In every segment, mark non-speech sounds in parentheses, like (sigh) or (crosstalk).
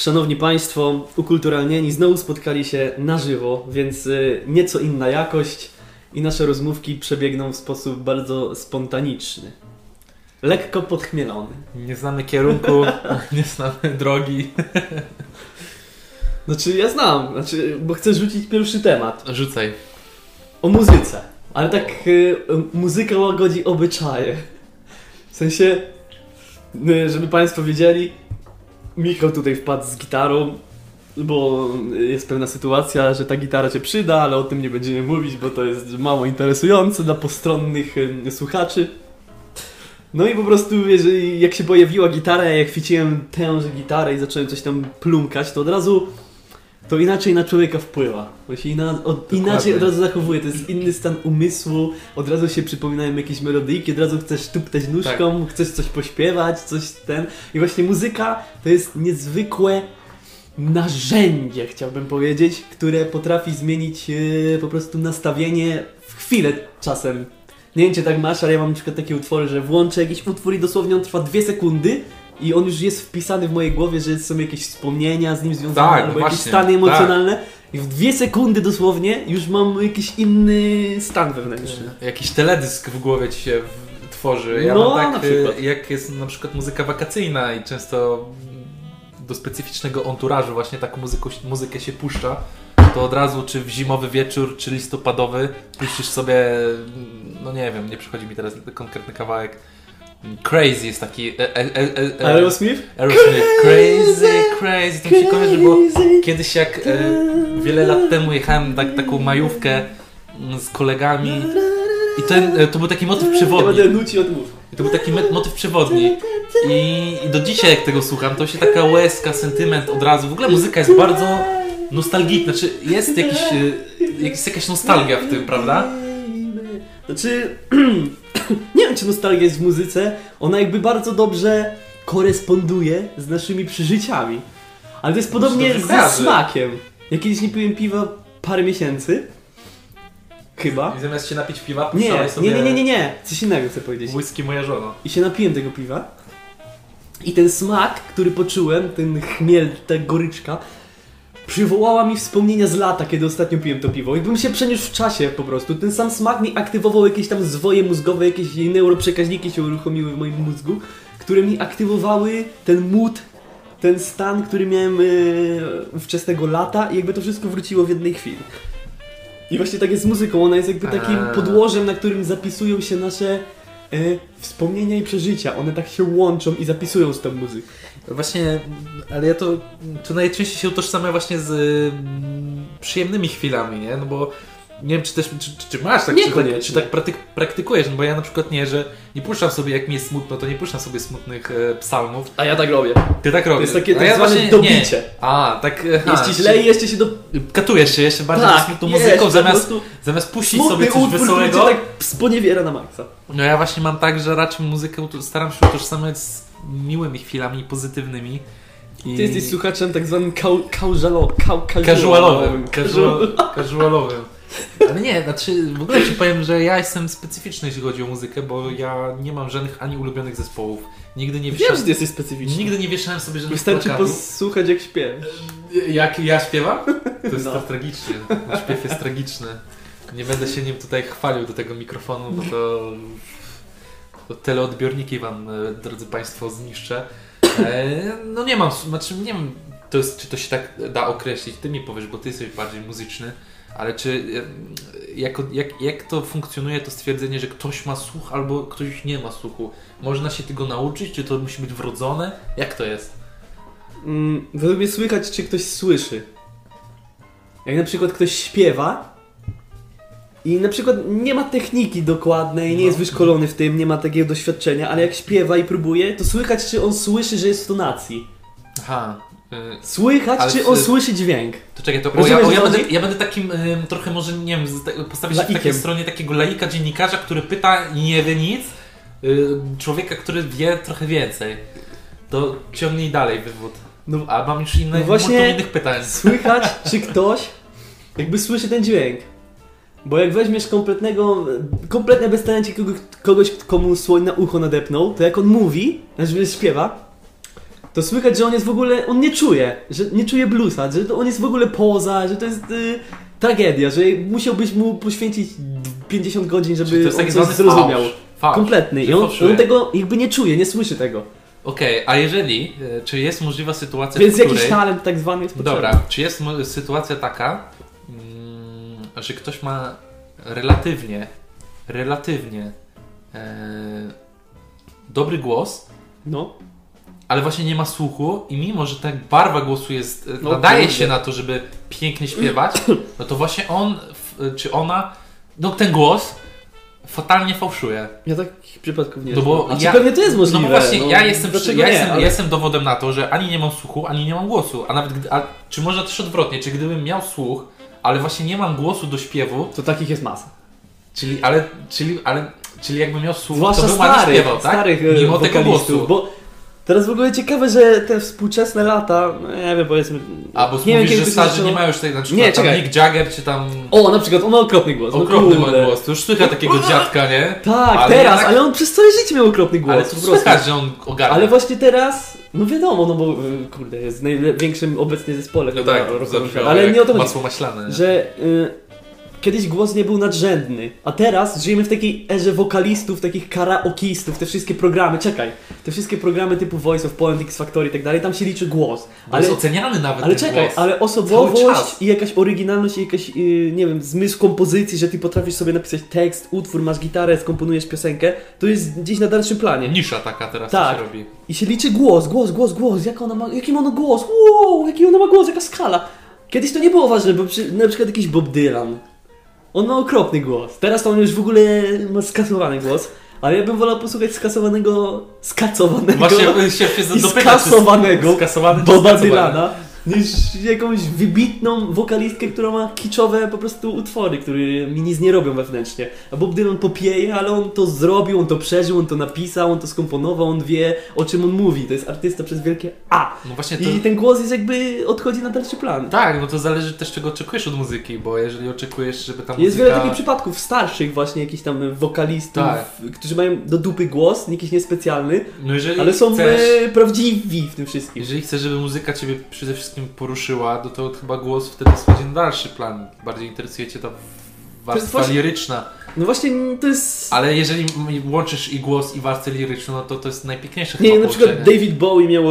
Szanowni Państwo, ukulturalnieni znowu spotkali się na żywo, więc y, nieco inna jakość i nasze rozmówki przebiegną w sposób bardzo spontaniczny. Lekko podchmielony. Nie znamy kierunku, (laughs) nie znamy drogi. (laughs) Znaczy, ja znam, znaczy, bo chcę rzucić pierwszy temat. Rzucaj. O muzyce. Ale tak y, muzyka łagodzi obyczaje. W sensie, y, żeby Państwo wiedzieli, Michał tutaj wpadł z gitarą, bo jest pewna sytuacja, że ta gitara Cię przyda, ale o tym nie będziemy mówić, bo to jest mało interesujące dla postronnych słuchaczy. No i po prostu, jeżeli, jak się pojawiła gitara, jak chwyciłem tęże gitarę i zacząłem coś tam plumkać, to od razu to inaczej na człowieka wpływa. Bo się ina, od, inaczej od razu zachowuje, to jest inny stan umysłu, od razu się przypominają jakieś melodyjki, od razu chcesz tuptać nóżką, chcesz coś pośpiewać, coś ten. I właśnie muzyka to jest niezwykłe narzędzie, chciałbym powiedzieć, które potrafi zmienić e, po prostu nastawienie w chwilę czasem. Nie wiem, czy tak masz, ale ja mam na przykład takie utwory, że włączę jakiś utwór i dosłownie on trwa dwie sekundy i on już jest wpisany w mojej głowie, że są jakieś wspomnienia z nim związane, Tak, albo jakieś właśnie, stany emocjonalne. I w dwie sekundy dosłownie już mam jakiś inny stan wewnętrzny. Jakiś teledysk w głowie ci się tworzy. Ja No, mam na tak, przykład. y, jak jest na przykład muzyka wakacyjna i często do specyficznego onturażu właśnie taką muzykę, muzykę się puszcza, to od razu czy w zimowy wieczór, czy listopadowy puścisz sobie, no nie wiem, nie przychodzi mi teraz konkretny kawałek. Crazy jest taki. E, e, e, Aerosmith? Aerosmith. Crazy, crazy. To mi się kojarzy, bo kiedyś jak e, wiele lat temu jechałem tak, taką majówkę mm, z kolegami i ten, to był taki motyw Ja przewodni. będę nuci odmów. I to był taki motyw przewodni. I, I do dzisiaj jak tego słucham, to się taka łezka, sentyment od razu. W ogóle muzyka jest bardzo nostalgiczna. Znaczy jest jakiś, jest jakaś nostalgia w tym, prawda? Znaczy, (clears throat) nostalgia jest w muzyce, ona jakby bardzo dobrze koresponduje z naszymi przeżyciami. Ale to jest podobnie dobrze ze smakiem. Ja kiedyś nie piłem piwa parę miesięcy. Chyba. I zamiast się napić piwa, nie, sobie nie, nie, nie, nie. Coś innego chcę powiedzieć. whisky moja żona. I się napiłem tego piwa. I ten smak, który poczułem, ten chmiel, ta goryczka, przywołała mi wspomnienia z lata, kiedy ostatnio piłem to piwo. I bym się przeniósł w czasie po prostu. Ten sam smak mi aktywował jakieś tam zwoje mózgowe, jakieś neuroprzekaźniki się uruchomiły w moim mózgu, które mi aktywowały ten mód, ten stan, który miałem e, wczesnego lata i jakby to wszystko wróciło w jednej chwili. I właśnie tak jest z muzyką, ona jest jakby takim podłożem, na którym zapisują się nasze e, wspomnienia i przeżycia. One tak się łączą i zapisują z tą muzyką. Właśnie, ale ja to, to najczęściej się utożsamia właśnie z mm, przyjemnymi chwilami, nie? No bo nie wiem, czy też, czy, czy, czy masz tak, czy czy tak praktyk, praktykujesz, no bo ja na przykład nie, że nie puszczam sobie, jak mi jest smutno, to nie puszczam sobie smutnych e, psalmów. A ja tak robię. Ty tak robisz. jest takie A tak ja zwane właśnie dobicie. Nie. A, tak, aha, Jest ci źle i jeszcze się do... Katujesz się jeszcze bardziej Tak, smutną jest, muzyką, zamiast, prostu zamiast puścić Smutny sobie coś wesołego. tak sponiewiera na maksa. No ja właśnie mam tak, że raczej muzykę staram się utożsamiać z miłymi chwilami, pozytywnymi. I... Ty jesteś słuchaczem tak zwanym kał, kaużalo, kał, Casualowym, casual, (laughs) casualowym. Ale nie, znaczy w ogóle ci powiem, że ja jestem specyficzny, jeśli chodzi o muzykę, bo ja nie mam żadnych ani ulubionych zespołów. Nigdy nie Wiem, że wieszałem, jesteś specyficzny. nigdy nie wieszałem sobie żadnych Wystarczy plakatów. posłuchać jak śpiewasz. Jak ja śpiewam? To jest No. to tragicznie. Śpiew jest tragiczny. Nie będę się nim tutaj chwalił do tego mikrofonu, bo to, to teleodbiorniki wam, e, drodzy Państwo, zniszczę. E, no nie mam, znaczy nie wiem, to jest, czy to się tak da określić. Ty mi powiesz, bo ty jesteś bardziej muzyczny, ale czy jako, jak, jak to funkcjonuje to stwierdzenie, że ktoś ma słuch albo ktoś nie ma słuchu? Można się tego nauczyć? Czy to musi być wrodzone? Jak to jest? Mm, według mnie słychać, czy ktoś słyszy. Jak na przykład ktoś śpiewa i na przykład nie ma techniki dokładnej, nie jest No. wyszkolony w tym, nie ma takiego doświadczenia, ale jak śpiewa i próbuje, to słychać, czy on słyszy, że jest w tonacji. Aha. E, Słychać, Ale czy w- on słyszy dźwięk. To czekaj, to o, ja, o, ja, będę, ja będę takim ym, trochę może, nie wiem, postawię się w takiej stronie takiego laika dziennikarza, który pyta i nie wie nic, y, człowieka, który wie trochę więcej. To ciągnij dalej wywód. No, A mam już inne, No właśnie- innych pytań. Słychać, (laughs) czy ktoś jakby słyszy ten dźwięk. Bo jak weźmiesz kompletnego, kompletne beztalencie kogoś, kogoś, komu słoń na ucho nadepnął, to jak on mówi, znaczy śpiewa, to słychać, że on jest w ogóle, on nie czuje, że nie czuje bluesa, że to on jest w ogóle poza, że to jest y, tragedia, że musiałbyś mu poświęcić 50 godzin, żeby Czyli to jest on taki coś zwany zrozumiał. fałsz. Fałsz. Kompletny. I on, fałszuje. on tego jakby nie czuje, nie słyszy tego. Okej, a jeżeli, e, czy jest możliwa sytuacja, Więc w jakiś której... talent tak zwany jest potrzebny. Dobra, czy jest mo- sytuacja taka, mm, że ktoś ma relatywnie, relatywnie e, dobry głos, No. Ale właśnie nie ma słuchu i mimo, że ta barwa głosu jest, No nadaje się na to, żeby pięknie śpiewać, no to właśnie on, czy ona, no ten głos fatalnie fałszuje. Ja takich przypadków nie No bo znam. A czy ja- pewnie to jest możliwe. No bo właśnie, ja, jestem, ja, nie, jestem, ale- ja jestem dowodem na to, że ani nie mam słuchu, ani nie mam głosu. A nawet, a, czy może też odwrotnie, czy gdybym miał słuch, ale właśnie nie mam głosu do śpiewu, To takich jest masa. czyli, ale, czyli, ale, czyli jakbym miał słuch, Zwłaszcza to bym starych, śpiewał, tak? starych e, Mimo tego głosu. Bo teraz w ogóle ciekawe, że te współczesne lata, no nie wiem, powiedzmy... A bo nie wiem, mówisz, kiedy że starzy nie mają już tej, na przykład Nie, tam czekaj. Mick Jagger, czy tam O, na przykład, on ma okropny głos. no okropny ma kurde. głos, to już słychać takiego (laughs) dziadka, nie? Tak, Ale teraz, jednak- ale on przez całe życie miał okropny głos. Ale po to prostu. słychać, że on ogarnia. Ale właśnie teraz, no wiadomo, no bo y, kurde, jest w największym obecnie zespole no tak. Ale nie o to chodzi, masło maślane. że y, kiedyś głos nie był nadrzędny, a teraz żyjemy w takiej erze wokalistów, takich karaokistów, te wszystkie programy, czekaj, te wszystkie programy typu Voice of Poland, X Factory i tak dalej, tam się liczy głos. Ale jest oceniany nawet Ale czekaj, głos. ale osobowość i jakaś oryginalność i jakaś, yy, nie wiem, zmysł kompozycji, że ty potrafisz sobie napisać tekst, utwór, masz gitarę, skomponujesz piosenkę, to jest gdzieś na dalszym planie. Nisza taka teraz Tak. się robi. I się liczy głos, głos, głos, głos, jak ona ma, jaki ma ona głos, wow, jaki ona ma głos, jaka skala. Kiedyś to nie było ważne, bo przy, na przykład jakiś Bob Dylan, on ma okropny głos, teraz to on już w ogóle ma skasowany głos, ale ja bym wolał posłuchać skasowanego, skacowanego Właśnie się, i dopytać, skasowanego skasowany czy Boba. Dylana niż jakąś wybitną wokalistkę, która ma kiczowe po prostu utwory, które mi nic nie robią wewnętrznie. A Bob Dylan popieje, ale on to zrobił, on to przeżył, on to napisał, on to skomponował, on wie o czym on mówi. To jest artysta przez wielkie A. No właśnie to... I ten głos jest jakby odchodzi na dalszy plan. Tak, no to zależy też czego oczekujesz od muzyki, bo jeżeli oczekujesz, żeby ta Jest muzyka... wiele takich przypadków starszych właśnie jakichś tam wokalistów, Tak. którzy mają do dupy głos, jakiś niespecjalny, No ale są chcesz... e, prawdziwi w tym wszystkim. Jeżeli chcesz, żeby muzyka Ciebie przede wszystkim poruszyła, no to chyba głos wtedy schodzi na dalszy plan. Bardziej interesuje Cię ta warstwa właśnie- liryczna. No właśnie to jest... Ale jeżeli łączysz i głos, i warstwę liryczną, no to to jest najpiękniejsze Nie, na przykład. David Bowie miał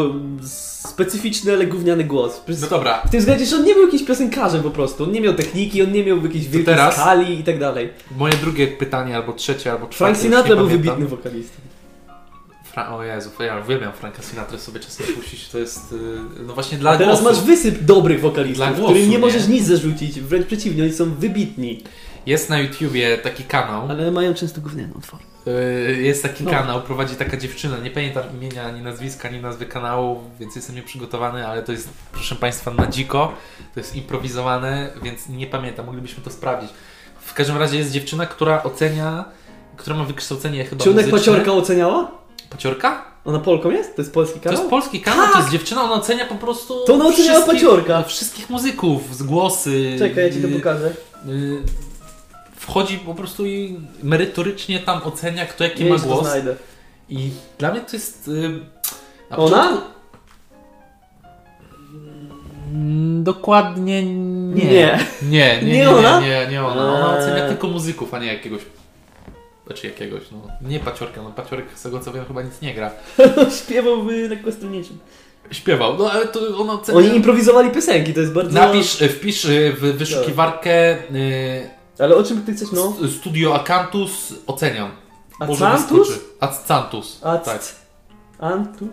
specyficzny, ale gówniany głos. No dobra, W tym względzie, że on nie był jakimś piosenkarzem po prostu. On nie miał techniki, on nie miał jakiejś wielkiej teraz? skali i tak dalej. moje drugie pytanie, albo trzecie, albo czwarte. Frank Sinatra był pamiętam. wybitny wokalistą. Fra- o Jezu, ja uwielbiam Franka Sinatra sobie czasem puścić, to jest, y, no właśnie dla A teraz głosu. masz wysyp dobrych wokalistów, Dla głosu, którym nie, nie? możesz nic zarzucić. Wręcz przeciwnie, oni są wybitni. Jest na YouTubie taki kanał, Ale mają często gównianą utwory. y, jest taki No. kanał, prowadzi taka dziewczyna, nie pamiętam imienia, ani nazwiska, ani nazwy kanału, więc jestem nieprzygotowany, ale to jest, proszę Państwa, na dziko, to jest improwizowane, więc nie pamiętam, moglibyśmy to sprawdzić. W każdym razie jest dziewczyna, która ocenia, która ma wykształcenie chyba Czy muzyczne. Paciorka oceniała? Paciorka? Ona Polką jest? To jest polski To kanał? jest polski kanał, to jest dziewczyna, ona ocenia po prostu To ona oceniała wszystkich- Paciorka. Wszystkich muzyków, z głosy. Czekaj, ja ci to y, pokażę. y, Wchodzi po prostu i merytorycznie tam ocenia, kto jaki Nie, ma już to głos. znajdę. I dla mnie to jest. y, na Ona? początku- Mm, Dokładnie nie. Nie. Nie, nie, nie, Nie nie, ona? nie, nie, ona. Ona Eee. ocenia tylko muzyków, a nie jakiegoś. Znaczy jakiegoś, no. Nie paciorka, no paciorek z tego co wiem chyba nic nie gra. (laughs) Śpiewał w lekkostroniczym. Śpiewał, no ale to ona ocenia. Oni improwizowali piosenki, to jest bardzo... Napisz, y, wpisz y, w wyszukiwarkę y, Ale o czym ty chcesz, no? Studio Acantus oceniam. Acantus? Acantus. A Tak. Antu?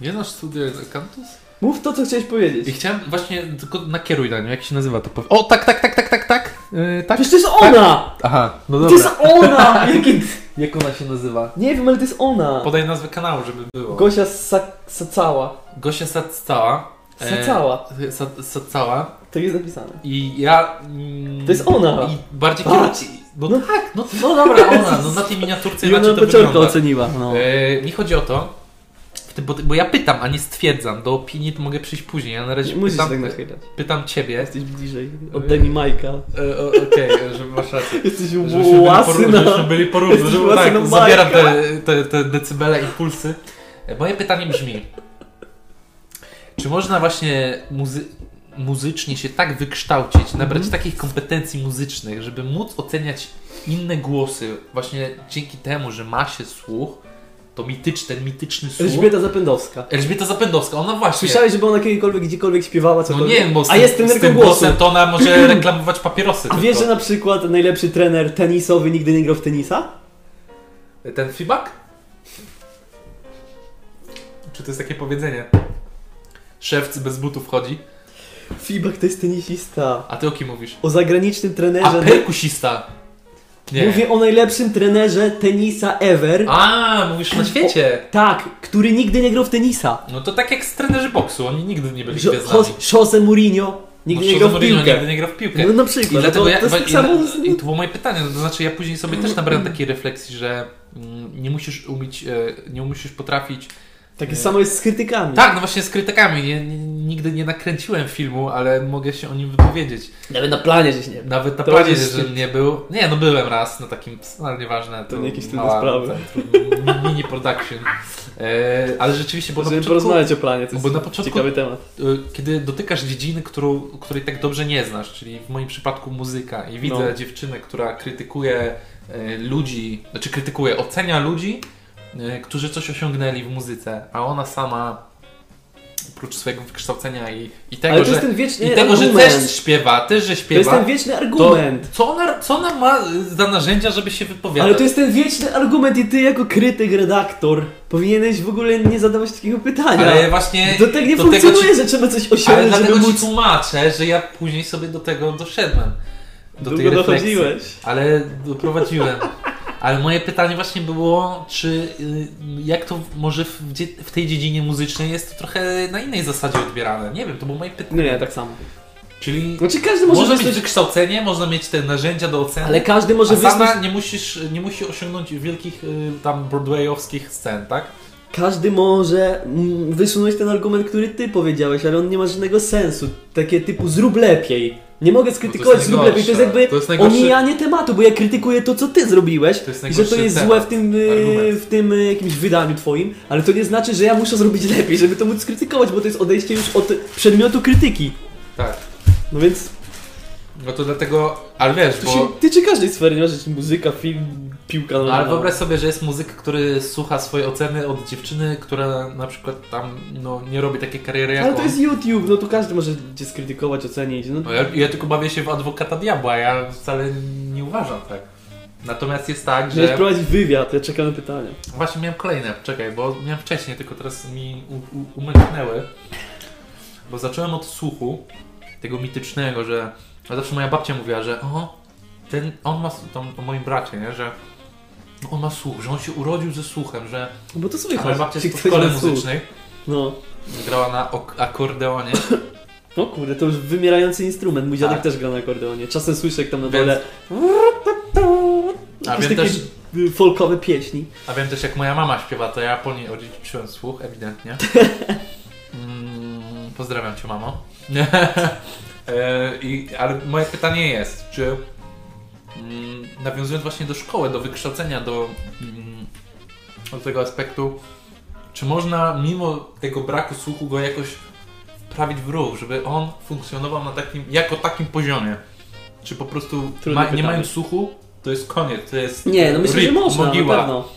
Nie znasz Studio Acantus? Mów to, co chciałeś powiedzieć. I chciałem właśnie, tylko nakieruj na nią, jak się nazywa to. O, tak, tak, tak, tak, tak, tak. Yy, tak? Przecież to jest ona! Aha, no To jest ona! (laughs) Jaki... Jak ona się nazywa? Nie wiem, ale to jest ona. Podaj nazwę kanału, żeby było. Gosia Sa Sacała. Gosia Sacała. E, Sacała. Sa- Sacała. To jest napisane. I ja... Mm, To jest ona. I bardziej kieruję... No, No tak, no, no dobra, ona. No na tej miniaturce I inaczej ona to wygląda. oceniła. No. E, mi chodzi o to, bo, bo ja pytam, a nie stwierdzam. Do opinii to mogę przyjść później. Ja na razie Nie musisz pytam, tak nachylać. pytam ciebie. Jesteś bliżej. Oddaj mi Majka. E, Okej, żeby masz rację. (laughs) Jesteś Żebyśmy łasy na... żebyśmy byli porówno, żeby, tak, zabieram te, te, te decybele, impulsy. E, Moje pytanie brzmi, Czy można właśnie muzy muzycznie się tak wykształcić, nabrać Mhm. takich kompetencji muzycznych, żeby móc oceniać inne głosy właśnie dzięki temu, że ma się słuch, to mitycz, ten mityczny słuch. Elżbieta Zapędowska. Elżbieta Zapędowska, ona właśnie. Słyszałeś, żeby ona kiedykolwiek gdziekolwiek śpiewała No cokolwiek? nie, bo z, A jest z trenerką tym głosu. to ona może (clears throat) reklamować papierosy. A tylko. wiesz, że na przykład najlepszy trener tenisowy nigdy nie grał w tenisa? Ten feedback? Czy to jest takie powiedzenie? Szewc bez butów chodzi, Fibak to jest tenisista. a ty o kim mówisz? O zagranicznym A trenerze. perkusista! Nie. Mówię o najlepszym trenerze tenisa ever. A, mówisz na świecie. Tak, który nigdy nie grał w tenisa. No to tak jak z trenerzy boksu, oni nigdy nie byli Jo- gwiazdami. Jos- Jose Mourinho nigdy No, nie grał w piłkę. nigdy nie grał w piłkę. No na przykład. dlatego to, ja, to tak samo i to było moje pytanie, no to znaczy ja później sobie też nabrałem takiej refleksji, że mm, nie musisz umieć, e, nie musisz potrafić Takie samo jest z krytykami. Tak, no właśnie z krytykami. Nie, nie, nigdy nie nakręciłem filmu, ale mogę się o nim wypowiedzieć. Nawet na planie żeś nie. Nawet na To planie, jest- że nie był. Nie, no byłem raz na takim, ale nieważne. To nie jakieś trudne sprawy. tak, Mini production. E, ale rzeczywiście, bo na początku, porozmawiać o planie, to bo jest na początku- ciekawy temat. e, kiedy dotykasz dziedziny, którą, której tak dobrze nie znasz, czyli w moim przypadku muzyka i widzę No. dziewczynę, która krytykuje e, ludzi, znaczy krytykuje, ocenia ludzi, którzy coś osiągnęli w muzyce, a ona sama oprócz swojego wykształcenia i, i tego, Ale to że, ten wieczny i tego, że też śpiewa, też, że To jest śpiewa, ten wieczny argument. co ona, co ona ma za narzędzia, żeby się wypowiadać? Ale to jest ten wieczny argument i ty jako krytyk, redaktor powinieneś w ogóle nie zadawać takiego pytania. Ale właśnie To tak nie do funkcjonuje, ci- że trzeba coś Ale osiągnąć, żeby dlatego ci móc... tłumaczę, że ja później sobie do tego doszedłem. Do tej Długo refleksji. dochodziłeś. Ale doprowadziłem. Ale moje pytanie właśnie było, czy y, jak to może w, w tej dziedzinie muzycznej jest to trochę na innej zasadzie odbierane? Nie wiem, to było moje pytanie. Nie, tak samo. Czyli Znaczy każdy może można mieć wysnuć... wykształcenie, można mieć te narzędzia do oceny, Ale każdy może a sama wysnuć... nie, musisz, nie musi osiągnąć wielkich y, tam broadwayowskich scen, tak? Każdy może mm, wysunąć ten argument, który ty powiedziałeś, ale on nie ma żadnego sensu. Takie typu zrób lepiej. Nie mogę skrytykować jest zrób lepiej. To jest jakby To jest najgorszy- omijanie tematu, bo ja krytykuję to, co ty zrobiłeś i że to jest temat, złe w tym, y, argument. w tym y, jakimś wydaniu twoim, ale to nie znaczy, że ja muszę zrobić lepiej, żeby to móc skrytykować, bo to jest odejście już od przedmiotu krytyki. Tak. No więc No to dlatego, ale wiesz, to bo... się tyczy każdej sfery, nie? że muzyka, film, piłka. No, No, ale wyobraź sobie, że jest muzyk, który słucha swojej oceny od dziewczyny, która na przykład tam no, nie robi takiej kariery jak Ale to on. jest YouTube, no to każdy może cię skrytykować, ocenić. No, No, ja, ja tylko bawię się w adwokata diabła, ja wcale nie uważam tak. Natomiast jest tak, Miałeś że... prowadzić wywiad, ja czekam na pytania. Właśnie miałem kolejne, czekaj, bo miałem wcześniej, tylko teraz mi umknęły. Bo zacząłem od słuchu, tego mitycznego, że... A zawsze moja babcia mówiła, że o, ten, on ma, tam, o moim bracie, nie, że on ma słuch, że on się urodził ze słuchem, że No bo to słychać. moja babcia jest ktoś szkole muzycznej, No. grała na akordeonie. (coughs) O kurde, to już wymierający instrument. Mój dziadek Tak. też gra na akordeonie. Czasem słyszę jak tam na dole... A Jakieś wiem takie też, folkowe pieśni. a wiem też jak moja mama śpiewa, to ja po niej odziedziczyłem słuch, ewidentnie. (laughs) Mm, pozdrawiam cię mamo. (laughs) E, I, ale moje pytanie jest, czy mm, nawiązując właśnie do szkoły, do wykształcenia, do, mm, do tego aspektu, czy można mimo tego braku słuchu go jakoś wprawić w ruch, żeby on funkcjonował na takim, jako takim poziomie? Czy po prostu ma, nie mając słuchu, to jest koniec, to jest Nie, no myślę, że rip, można, mogiła. na pewno.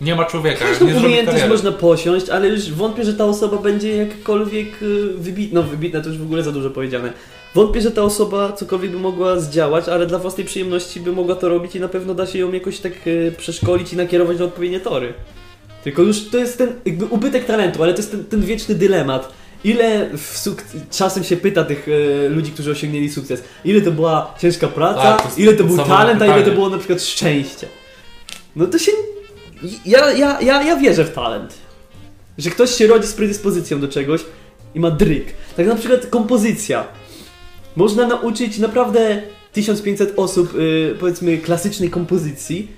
Nie ma człowieka, Każdą nie umiejętność można posiąść, ale już wątpię, że ta osoba będzie jakkolwiek y, wybitna. No wybitna to już w ogóle za dużo powiedziane. Wątpię, że ta osoba cokolwiek by mogła zdziałać, ale dla własnej przyjemności by mogła to robić i na pewno da się ją jakoś tak y, przeszkolić i nakierować na odpowiednie tory. Tylko już to jest ten jakby ubytek talentu, ale to jest ten, ten wieczny dylemat. Ile w suk- czasem się pyta tych e, ludzi, którzy osiągnęli sukces, ile to była ciężka praca, Tak, to jest ile to był talent, a ile to było na przykład szczęście. No to się. Ja, ja, ja, ja wierzę w talent. Że ktoś się rodzi z predyspozycją do czegoś i ma dryk. Tak na przykład kompozycja. Można nauczyć naprawdę 1500 osób, y, powiedzmy, klasycznej kompozycji,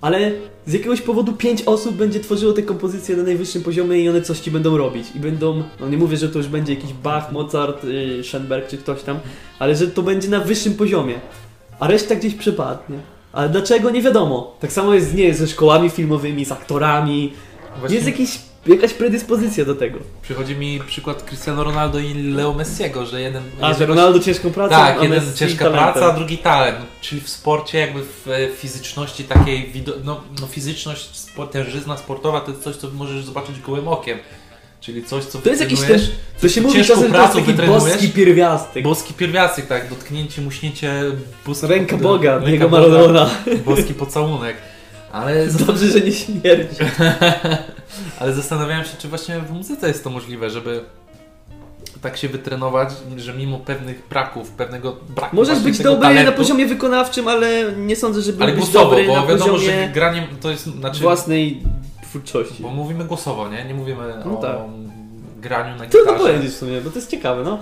ale z jakiegoś powodu 5 osób będzie tworzyło te kompozycje na najwyższym poziomie i one coś ci będą robić. I będą, no nie mówię, że to już będzie jakiś Bach, Mozart, y, Schoenberg czy ktoś tam, ale że to będzie na wyższym poziomie. A reszta gdzieś przepadnie. Ale dlaczego? Nie wiadomo. Tak samo jest, nie ze szkołami filmowymi, z aktorami. Właśnie Jest jakiś jakaś predyspozycja do tego. Przychodzi mi przykład Cristiano Ronaldo i Leo Messiego, że jeden... A, że Ronaldo ciężką pracą, Tak, a jeden Messi ciężka talentem. praca, a drugi talent. Czyli w sporcie jakby w e, fizyczności takiej, no, no fizyczność, sport, tężyzna sportowa to jest coś, co możesz zobaczyć gołym okiem. Czyli coś, co To jest jakiś ten, to się mówi czasem, to jest taki boski pierwiastek. Boski pierwiastek, tak, dotknięcie, muśnięcie... Boski, Ręka Boga, ręka Diego Boga, Maradona. Boski pocałunek. Ale, (laughs) Dobrze, że nie śmierci. (laughs) ale zastanawiałem się, czy właśnie w muzyce jest to możliwe, żeby tak się wytrenować, że mimo pewnych braków, pewnego braku Możesz być dobry na talentu, poziomie wykonawczym, ale nie sądzę, że Ale głosowo, dobry bo na wiadomo, poziomie że granie to jest, znaczy, własnej twórczości. bo mówimy głosowo, nie? Nie mówimy No o tak. graniu na Trudno gitarze. powiedzieć w sumie, bo to jest ciekawe, no.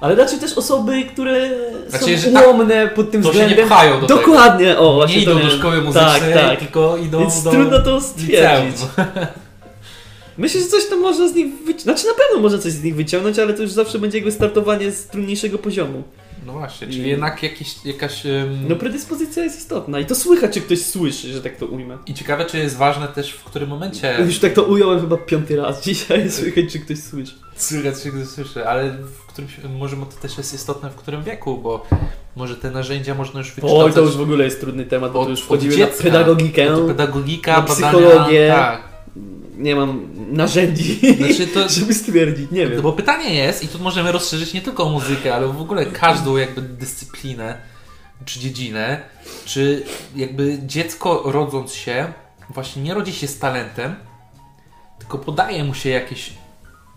Ale raczej też osoby, które Znaczy, są tak, ułomne pod tym To się nie względem. pchają do Dokładnie, o tego. właśnie Nie to idą do miałem. szkoły muzycznej, Tak, tak. tylko idą Więc do trudno to stwierdzić. (laughs) Myślę, że coś tam można z nich wyciągnąć. Znaczy na pewno można coś z nich wyciągnąć, ale to już zawsze będzie jakby startowanie z trudniejszego poziomu. No właśnie, czyli I- jednak jakiś, jakaś... ym, No predyspozycja jest istotna i to słychać, czy ktoś słyszy, że tak to ujmę. I ciekawe, czy jest ważne też w którym momencie Już tak to ująłem chyba piąty raz (laughs) dzisiaj, słychać, czy ktoś słyszy. słychać się, gdy słyszy, ale w którymś, może to też jest istotne w którym wieku, bo może te narzędzia można już wykształcać. Oj, to już w ogóle jest trudny temat, bo Od- to już od wchodzimy na pedagogikę. pedagogika, na badania, psychologię. Tak. Nie mam narzędzi, Znaczy to, (laughs) żeby stwierdzić, nie wiem. bo pytanie jest, i tu możemy rozszerzyć nie tylko o muzykę, ale w ogóle każdą jakby dyscyplinę czy dziedzinę, czy jakby dziecko rodząc się właśnie nie rodzi się z talentem, tylko podaje mu się jakieś,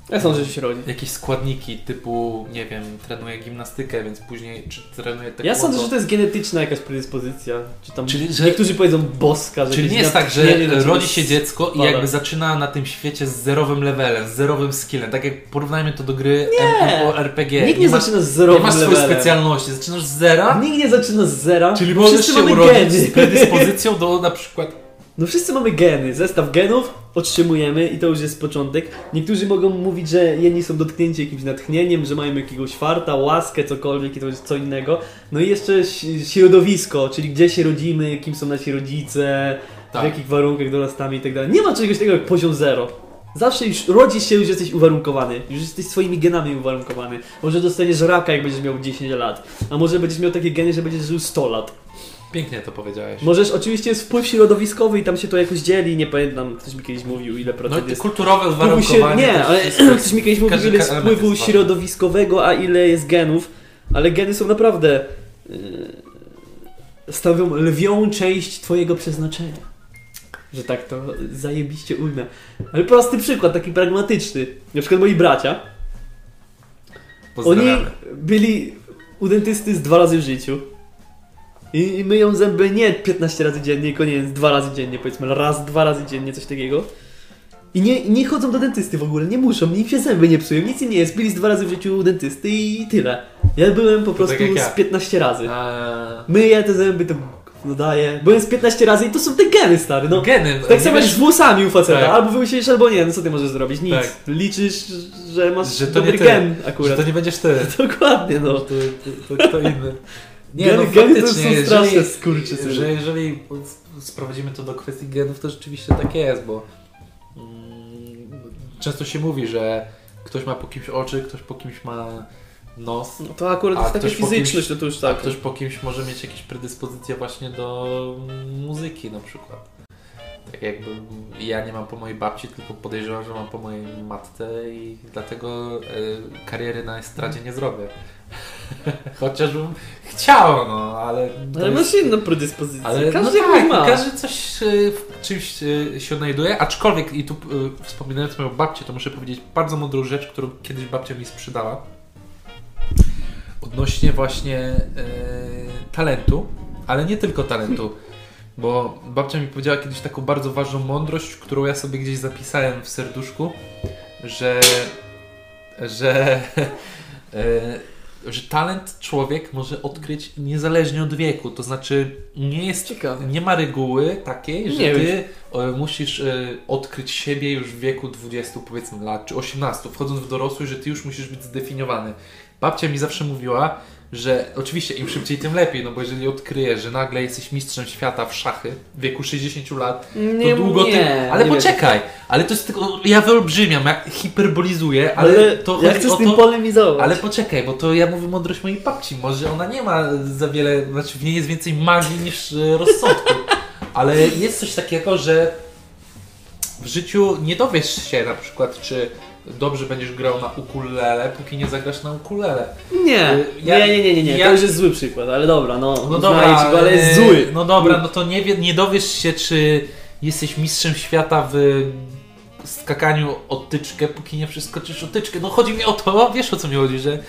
Ja sądzę, że się rodzi. jakieś składniki typu, nie wiem, trenuje gimnastykę, więc później czy trenuje taekwondo. Ja sądzę, że to jest genetyczna jakaś predyspozycja. Czy tam Czyli, że- niektórzy powiedzą boska, że Czyli nie jest tak, że rodzi się dziecko i spada. jakby zaczyna na tym świecie z zerowym levelem, z zerowym skillem. Tak jak porównajmy to do gry Nie. MMORPG. Nikt nie, masz, zaczyna z nie zerowym masz swojej levelem. specjalności, zaczynasz z zera. Nikt nie zaczyna z zera. Czyli możesz się urodzić geny. z predyspozycją do na przykład... No wszyscy mamy geny, zestaw genów otrzymujemy i to już jest początek. Niektórzy mogą mówić, że jedni są dotknięci jakimś natchnieniem, że mają jakiegoś farta, łaskę, cokolwiek i to jest co innego. No i jeszcze środowisko, czyli gdzie się rodzimy, kim są nasi rodzice, w Tak. jakich warunkach dorastamy i tak dalej. Nie ma czegoś takiego jak poziom zero. Zawsze już rodzisz się, już jesteś uwarunkowany. Już jesteś swoimi genami uwarunkowany. Może dostaniesz raka, jak będziesz miał 10 lat. A może będziesz miał takie geny, że będziesz żył 100 lat. Pięknie to powiedziałeś. Możesz, oczywiście jest wpływ środowiskowy i tam się to jakoś dzieli, nie pamiętam, ktoś mi kiedyś mówił ile No procent i jest. kulturowe Wpływu się, uwarunkowanie... nie, też ale jest- (clears throat) ktoś mi kiedyś mówił każdy ile jest element wpływu jest ważny. środowiskowego, a ile jest genów, ale geny są naprawdę yy, stanowią lwią część twojego przeznaczenia. Że tak to zajebiście ujmę. Ale prosty przykład, taki pragmatyczny. Na przykład moi bracia, oni byli u dentysty z dwa razy w życiu. I i myją zęby nie 15 razy dziennie, tylko nie wiem, dwa razy dziennie, powiedzmy raz, dwa razy dziennie, coś takiego. I nie, nie chodzą do dentysty w ogóle, nie muszą, im się zęby nie psują, nic im nie jest. Byli z dwa razy w życiu u dentysty i tyle. Ja byłem po prostu tak jak ja. z 15 razy. Eee, Myję te zęby, to no daję. Byłem z 15 razy i to są te geny, stary, no. Geny. Tak samo jak z włosami u faceta, Tak. albo wymyślisz, albo nie, no co ty możesz zrobić? Nic. Tak. Liczysz, że masz Że to dobry nie ty. gen że akurat. to nie będziesz ty. (laughs) Dokładnie, no. To, to, to kto inny. Nie, geny, no geny to są straszne jeżeli, skurczysyny. że jeżeli sprowadzimy to do kwestii genów, to rzeczywiście tak jest, bo mm, często się mówi, że ktoś ma po kimś oczy, ktoś po kimś ma nos, No to akurat jest taka fizyczność, kimś- no to już a tak. ktoś po kimś może mieć jakieś predyspozycje właśnie do muzyki na przykład. Tak jakby ja nie mam po mojej babci, tylko podejrzewam, że mam po mojej matce i dlatego e, kariery na estradzie nie zrobię. (laughs) Chociażbym chciał, no, ale... Ale jest- masz inną predyspozycję. ale każdy no tak, ma. każdy coś e, w czymś e, się odnajduje, aczkolwiek i tu wspominając moją babcię, to muszę powiedzieć bardzo mądrą rzecz, którą kiedyś babcia mi sprzedała. Odnośnie właśnie talentu, ale nie tylko talentu, bo babcia mi powiedziała kiedyś taką bardzo ważną mądrość, którą ja sobie gdzieś zapisałem w serduszku, że że (laughs) e, że talent człowiek może odkryć niezależnie od wieku. To znaczy, nie jest Ciekawe. nie ma reguły takiej, że Nie ty e, musisz e, odkryć siebie już w wieku 20 powiedzmy lat, czy 18, wchodząc w dorosłość, że ty już musisz być zdefiniowany. Babcia mi zawsze mówiła, że oczywiście im szybciej, tym lepiej, no bo jeżeli odkryjesz, że nagle jesteś mistrzem świata w szachy w wieku 60 lat, Nie, to długo nie, tym... Ale nie poczekaj, ale to jest tylko... Ja wyolbrzymiam, ja hiperbolizuję, ale, Ale to ja chcę z tym to... polemizować. Ale poczekaj, bo to ja mówię mądrość mojej babci. Może ona nie ma za wiele, znaczy w niej jest więcej magii niż e, rozsądku. (laughs) Ale jest coś takiego, że w życiu nie dowiesz się na przykład, czy dobrze będziesz grał na ukulele, póki nie zagrasz na ukulele. Nie, Y, ja- nie, nie, nie, nie, nie. ja- to już jest zły przykład, ale dobra, no. No dobra, ci go, ale jest e, zły. No dobra, no to nie, nie dowiesz się, czy jesteś mistrzem świata w skakaniu o tyczkę, póki nie przeskoczysz o tyczkę. No chodzi mi o to, wiesz o co mi chodzi, że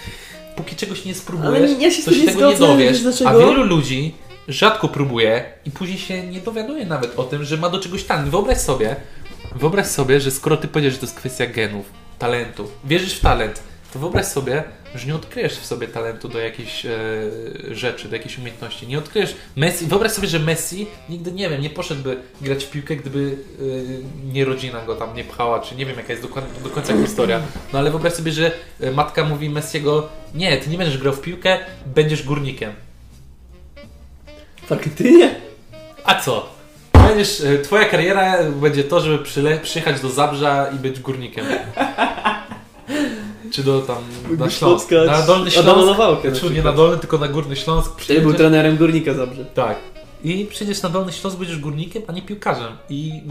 póki czegoś nie spróbujesz, Ale ja się to się nie tego nie dowiesz. wiesz A wielu ludzi rzadko próbuje i później się nie dowiaduje nawet o tym, że ma do czegoś talent. Wyobraź sobie, wyobraź sobie, że skoro ty powiedziesz, że to jest kwestia genów, talentu, wierzysz w talent, to wyobraź sobie, że nie odkryjesz w sobie talentu do jakiejś e, rzeczy, do jakiejś umiejętności. Nie odkryjesz Messi, wyobraź sobie, że Messi nigdy, nie wiem, nie poszedłby grać w piłkę, gdyby e, nie rodzina go tam nie pchała, czy nie wiem jaka jest dokładnie, do końca historia. No ale wyobraź sobie, że e, matka mówi Messiego, nie, ty nie będziesz grał w piłkę, będziesz górnikiem. Faktycznie? A co? Będziesz, e, twoja kariera będzie to, żeby przyle, przyjechać do Zabrza i być górnikiem. Czy do tam, na Śląsk. Na Dolny Śląsk. Nawałkę na Znaczy nie na Dolny, tylko na Górny Śląsk. Wtedy był trenerem Górnika Zabrze. Tak. I przyjdziesz na Dolny Śląsk, będziesz górnikiem, a nie piłkarzem. I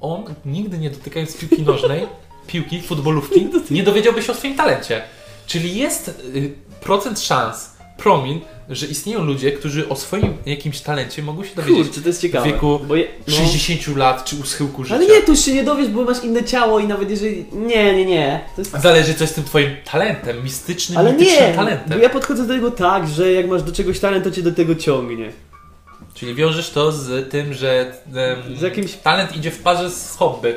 on, nigdy nie dotykając piłki nożnej, (laughs) piłki, futbolówki, nie dowiedziałby się o swoim talencie. Czyli jest y, procent szans, promil, że istnieją ludzie, którzy o swoim jakimś talencie mogą się dowiedzieć Kurczę, to jest ciekawe. w wieku je, no. 60 lat czy u schyłku życia. Ale nie, tu się nie dowiesz, bo masz inne ciało i nawet jeżeli... Nie, nie, nie. To jest... Zależy, co jest tym twoim talentem, mistycznym, Ale mitycznym nie, talentem. bo ja podchodzę do tego tak, że jak masz do czegoś talent, to cię do tego ciągnie. Czyli wiążesz to z tym, że em, Z jakimś- talent idzie w parze z hobby.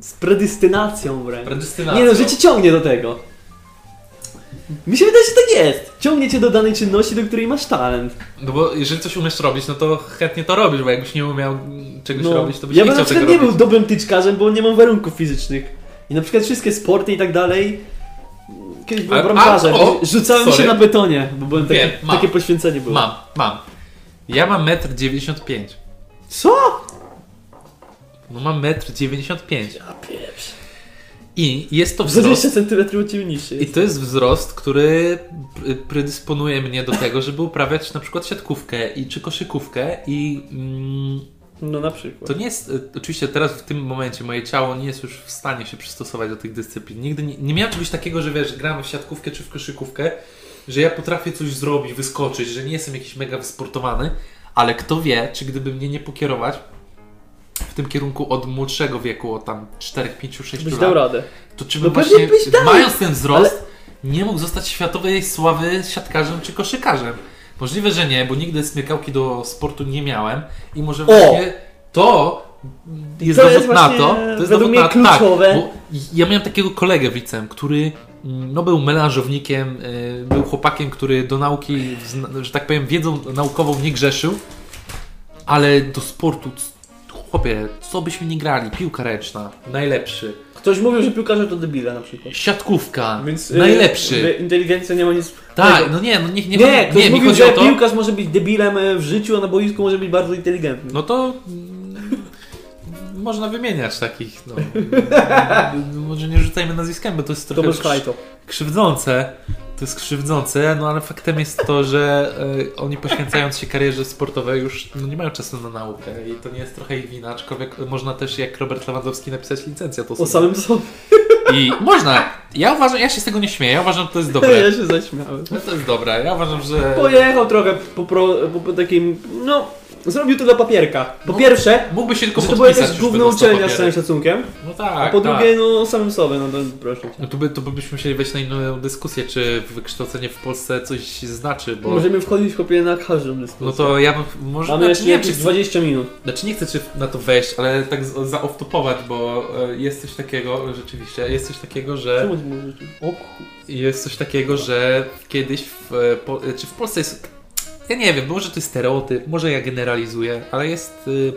Z predystynacją wręcz. Predystynacją. Nie no, że cię ciągnie do tego. Mi się wydaje, że tak jest. Ciągnie cię do danej czynności, do której masz talent. No bo jeżeli coś umiesz robić, no to chętnie to robisz, bo jakbyś nie umiał czegoś No, robić, to byś ja nie bym na chciał tego przykład nie robić. był dobrym tyczkarzem, bo nie mam warunków fizycznych. I na przykład wszystkie sporty i tak dalej. Kiedyś byłem bramkarzem. Rzucałem sorry. się na betonie, bo byłem takie, Wiem, takie poświęcenie było. Mam, mam. Ja mam 1,95 m. Co? No mam 1,95 m. A pieprz. I jest to wzrost 20 cm od ciebie niższy. I to jest wzrost, który pr- predysponuje mnie do tego, żeby uprawiać na przykład siatkówkę i czy koszykówkę i mm, No na przykład. to nie jest, y, oczywiście teraz w tym momencie moje ciało nie jest już w stanie się przystosować do tych dyscyplin. Nigdy nie, nie miałem czegoś takiego, że wiesz, gram w siatkówkę czy w koszykówkę, że ja potrafię coś zrobić, wyskoczyć, że nie jestem jakiś mega wysportowany, ale kto wie, czy gdyby mnie nie pokierować w tym kierunku od młodszego wieku, od tam 4, 5, 6 Byś lat, dał radę. to czy No bym pewnie właśnie, mając ten wzrost, nie mógł zostać światowej sławy siatkarzem czy koszykarzem? Możliwe, że nie, bo nigdy smykałki do sportu nie miałem i może właśnie to jest To dowód na to. To jest dowód na kluczowe. Tak, bo ja miałem takiego kolegę w liceum, który mm, no, był melanżownikiem, y, był chłopakiem, który do nauki, że tak powiem, wiedzą naukową nie grzeszył, ale do sportu, chłopie, co byśmy nie grali, piłka ręczna, najlepszy. Ktoś mówił, że piłkarze to debile na przykład. Siatkówka, Więc y, najlepszy. że inteligencja nie ma nic tak, no nie, no nie, nie, Nie, nie, ktoś nie mi mówił, chodzi o że to. piłkarz może być debilem e, w życiu, a na boisku może być bardzo inteligentny. No to mm, można wymieniać takich. No. (laughs) Może nie rzucajmy nazwiskami, bo to jest trochę krz- krzywdzące. To jest krzywdzące, no ale faktem jest to, że e, oni poświęcając się karierze sportowej już no, nie mają czasu na naukę i to nie jest trochę ich wina, aczkolwiek można też jak Robert Lewandowski napisać licencjat O samym sobie. I można. Ja uważam, ja się z tego nie śmieję, ja uważam, że to jest dobre. Ja się zaśmiałem. No to jest dobre. Ja uważam, że. Pojechał trochę po, pro, po, po takim, no, zrobił to dla papierka. Po No, pierwsze, Mógłby się tylko że to była podpisać jakaś już główna uczelnia z całym szacunkiem, No tak. a po tak. drugie, no, samym sobie, no to proszę cię. No to, by, to byśmy musieli wejść na inną dyskusję, czy wykształcenie w Polsce coś znaczy, bo. Możemy wchodzić chłopie na każdą dyskusję. No to ja bym. Może. Mamy znaczy, jeszcze nie wiem, jakieś czy, 20 minut. znaczy nie chcę czy na to wejść, ale tak z- zaoftopować, bo e, jest coś takiego, rzeczywiście, jest coś takiego, że. Czemu ty mówisz? O. Jest coś takiego, że kiedyś w, e, po, e, czy w Polsce jest. Ja nie wiem, może to jest stereotyp, może ja generalizuję, ale jest. y,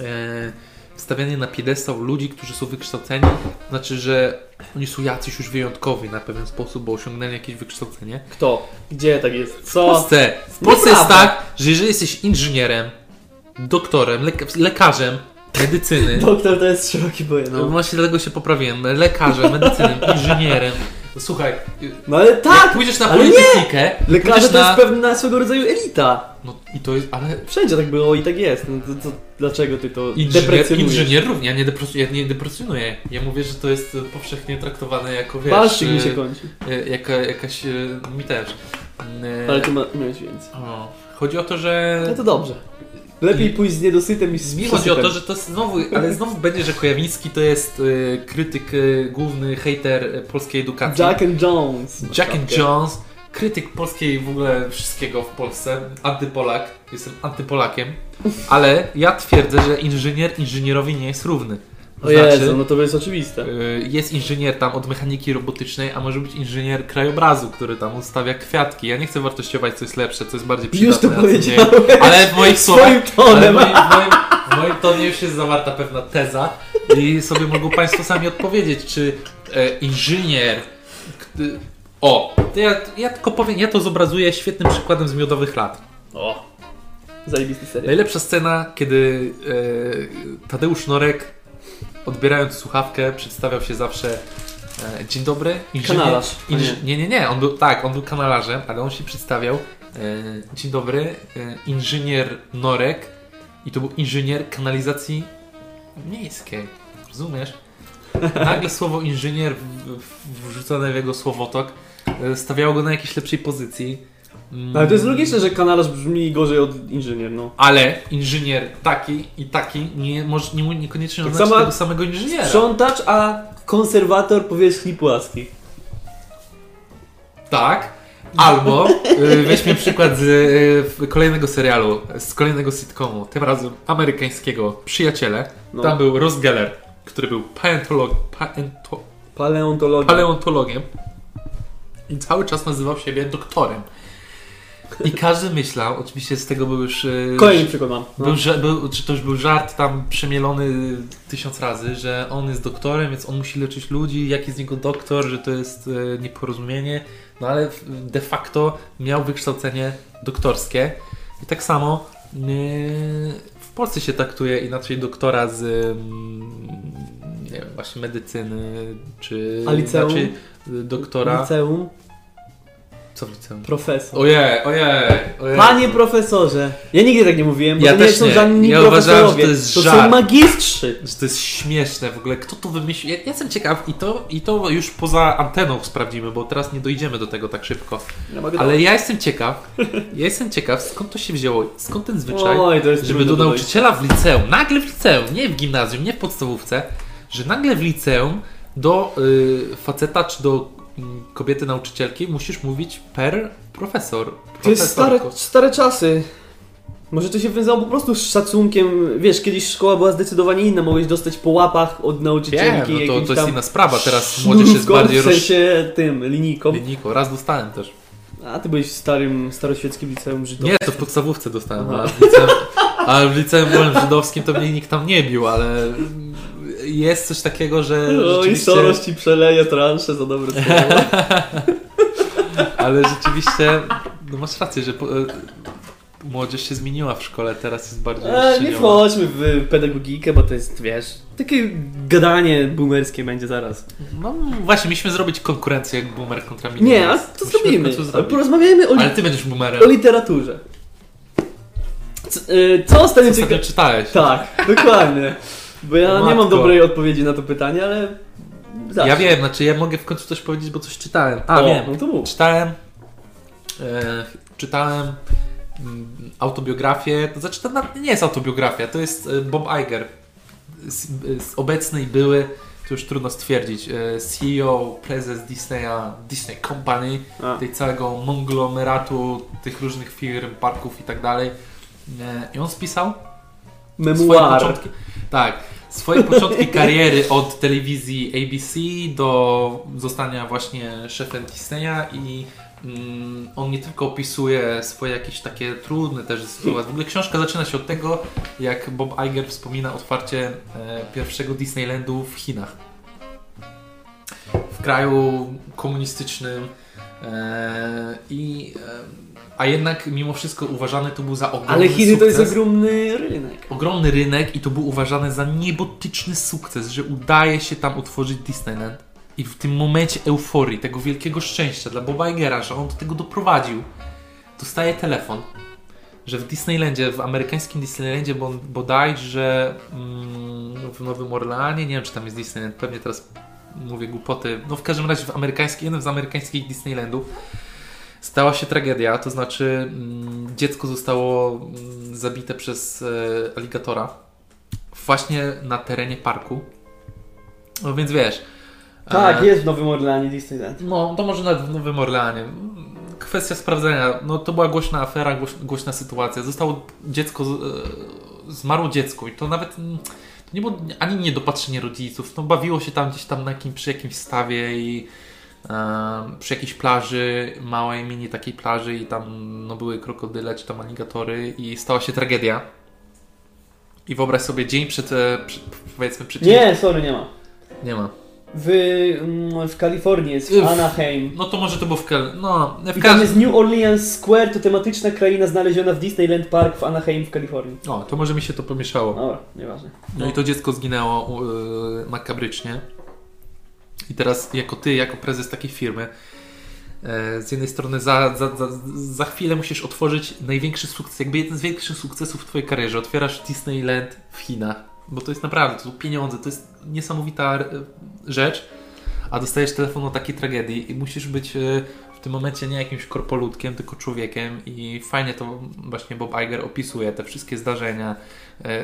e, stawianie na piedestał ludzi, którzy są wykształceni, znaczy, że oni są jacyś już wyjątkowi na pewien sposób, bo osiągnęli jakieś wykształcenie. Kto? Gdzie tak jest? W Co? Polsce, w Polsce jest tak, że jeżeli jesteś inżynierem, doktorem, lek- lekarzem medycyny, (laughs) Doktor to jest szeroki pojęcie. no. Właśnie dlatego się poprawiłem, lekarzem, medycyny, (laughs) inżynierem, no, słuchaj, no ale jak tak! pójdziesz na politechnikę, Lekarze to jest na... pewna swego rodzaju elita. No i to jest, ale Wszędzie tak było i tak jest. No to, to dlaczego ty to Inżynier, inżynier również, ja nie, depres, ja nie deprecjonuję. Ja mówię, że to jest e, powszechnie traktowane jako, wiesz, Balszyk mi e, się kończy. e, jaka, jakaś, e, mi też. E, Ale ty ma, miałeś więcej. o, chodzi o to, że... No to dobrze. Lepiej pójść z niedosytem niż z Mi chodzi o to, że to znowu, ale znowu będzie, że Kojawiński to jest e, krytyk, e, główny hater e, polskiej edukacji. Jack and Jones. Jack and Jones, krytyk polskiej w ogóle wszystkiego w Polsce, antypolak, jestem antypolakiem, ale ja twierdzę, że inżynier inżynierowi nie jest równy. O Jezu, no to jest oczywiste. Y, Jest inżynier tam od mechaniki robotycznej, a może być inżynier krajobrazu, który tam ustawia kwiatki. Ja nie chcę wartościować, co jest lepsze, co jest bardziej Już przydatne. to a co nie. powiedziałeś. Ale w moich (laughs) słowach, ale w moim, w, moim, w moim tonie już jest zawarta pewna teza i sobie mogą Państwo sami odpowiedzieć, czy e, inżynier... O, to ja, ja tylko powiem, ja to zobrazuję świetnym przykładem z Miodowych Lat. O. Zajebisty serial. Najlepsza scena, kiedy e, Tadeusz Norek, odbierając słuchawkę, przedstawiał się zawsze e, Dzień dobry, inżynier. Kanalarz, Inż, nie, nie, nie, on był, tak, on był kanalarzem, ale on się przedstawiał e, Dzień dobry, e, inżynier Norek i to był inżynier kanalizacji miejskiej. Rozumiesz? (laughs) Nagle słowo inżynier w, w, wrzucone w jego słowotok e, stawiało go na jakiejś lepszej pozycji. Mm. Ale to jest logiczne, że kanalarz brzmi gorzej od inżynier, no. Ale inżynier taki i taki nie, może, nie, niekoniecznie Tak oznacza tego samego inżyniera. Sprzątacz, a konserwator powierzchni płaskiej. Tak. Albo y, weźmy przykład z y, kolejnego serialu, z kolejnego sitcomu, tym razem amerykańskiego, Przyjaciele. No. Tam był Ross Geller, który był paleontolog, paento, Paleontologia. paleontologiem i cały czas nazywał siebie doktorem. I każdy myślał, oczywiście z tego był już... y, Kolejny przykład mam. No. Był, był, czy to już był żart tam przemielony tysiąc razy, że on jest doktorem, więc on musi leczyć ludzi, jaki z niego doktor, że to jest e, nieporozumienie, no ale de facto miał wykształcenie doktorskie i tak samo e, w Polsce się traktuje inaczej doktora z mm, nie wiem, właśnie medycyny, czy A liceum? e, doktora... Liceum, Co w liceum? profesor. Ojej, ojej, ojej. Panie profesorze! Ja nigdy tak nie mówiłem, bo Ja to nie też są nie. żadni Ja uważałem, profesorowie. że to jest to żart. są magistrzy. Że to jest śmieszne w ogóle. Kto to wymyślił? Ja, ja jestem ciekaw i to, i to już poza anteną sprawdzimy, bo teraz nie dojdziemy do tego tak szybko. Ja mogę Ale ja jestem ciekaw, ja jestem ciekaw skąd to się wzięło, skąd ten zwyczaj, Oj, to jest żeby do nauczyciela w liceum, nagle w liceum, nie w gimnazjum, nie w podstawówce, że nagle w liceum do y, faceta czy do kobiety nauczycielki musisz mówić per profesor. To jest stare, stare czasy. Może to się wiązało po prostu z szacunkiem. Wiesz, kiedyś szkoła była zdecydowanie inna. Mogłeś dostać po łapach od Wiem, nauczycielki. no to, to jest inna sprawa. Teraz (laughs) młodzież jest bardziej w sensie tym, linijką. Linijką. Raz dostałem też. A ty byłeś w starym, staroświeckim liceum żydowskim. Nie, to w podstawówce dostałem, a w liceum, a w liceum byłem żydowskim, to mnie nikt tam nie bił, ale jest coś takiego, że No i rzeczywiście, Soros ci przeleje transze za dobre słowo. (laughs) ale rzeczywiście, no masz rację, że po, e, młodzież się zmieniła w szkole, teraz jest bardziej E, nie wchodźmy w pedagogikę, bo to jest, wiesz, takie gadanie boomerskie będzie zaraz. No właśnie, mieliśmy zrobić konkurencję jak boomer kontra Nie, a to Musimy zrobimy. Porozmawiajmy o, Ale ty będziesz boomerem. o literaturze. C- y, co ostatnio Ostatnio cieka- czytałeś. Tak, dokładnie. (laughs) Bo ja nie mam dobrej odpowiedzi na to pytanie, ale... Zacznij. Ja wiem, znaczy ja mogę w końcu coś powiedzieć, bo coś czytałem. A, o, wiem. No to mów. Czytałem, e, czytałem mm, autobiografię, to znaczy to nie jest autobiografia, to jest e, Bob Iger, z, z obecny i były, to już trudno stwierdzić, e, CEO, prezes Disneya, Disney Company, A. tej całego konglomeratu tych różnych firm, parków i tak dalej. E, I on spisał swoje Memuar. początki, tak, swoje początki kariery od telewizji ABC do zostania właśnie szefem Disneya i mm, on nie tylko opisuje swoje jakieś takie trudne też sytuacje. W ogóle książka zaczyna się od tego, jak Bob Iger wspomina otwarcie e, pierwszego Disneylandu w Chinach. W kraju komunistycznym e, i e, a jednak mimo wszystko uważany to był za ogromny Ale Chiny to jest sukces ogromny rynek. ogromny rynek i to był uważany za niebotyczny sukces, że udaje się tam utworzyć Disneyland. I w tym momencie euforii, tego wielkiego szczęścia dla Boba Igera, że on do tego doprowadził, dostaje telefon, że w Disneylandzie, w amerykańskim Disneylandzie bo, bodajże mm, w Nowym Orleanie, nie wiem czy tam jest Disneyland, pewnie teraz mówię głupoty, no w każdym razie w amerykańskim, jednym z amerykańskich Disneylandów stała się tragedia, to znaczy mm, dziecko zostało mm, zabite przez e, aligatora właśnie na terenie parku. No więc wiesz. Tak, e, jest w Nowym Orleanie Disneyland. No, to może nawet w Nowym Orleanie. Kwestia sprawdzenia. No, to była głośna afera, głoś, głośna sytuacja. Zostało dziecko, e, zmarło dziecko i to nawet mm, to nie było ani niedopatrzenie rodziców. No, bawiło się tam gdzieś tam na jakim, przy jakimś stawie i e, przy jakiejś plaży, małej mini takiej plaży i tam no, były krokodyle czy tam aligatory i stała się tragedia. I wyobraź sobie dzień przed, e, przed powiedzmy przed Nie, sorry, nie ma. nie ma. W, mm, w Kalifornii jest, w. Anaheim. No to może to było w Kel... No, w I tam jest New Orleans Square, to tematyczna kraina znaleziona w Disneyland Park w Anaheim w Kalifornii. O, to może mi się to pomieszało. Dobra, nieważne. No i to dziecko zginęło yy, makabrycznie. I teraz jako ty, jako prezes takiej firmy, e, z jednej strony za, za, za, za chwilę musisz otworzyć największy sukces, jakby jeden z większych sukcesów w twojej karierze. Otwierasz Disneyland w Chinach, bo to jest naprawdę, to są pieniądze, to jest niesamowita e, rzecz, a dostajesz telefon o takiej tragedii i musisz być e, w tym momencie nie jakimś korpoludkiem, tylko człowiekiem i fajnie to właśnie Bob Iger opisuje, te wszystkie zdarzenia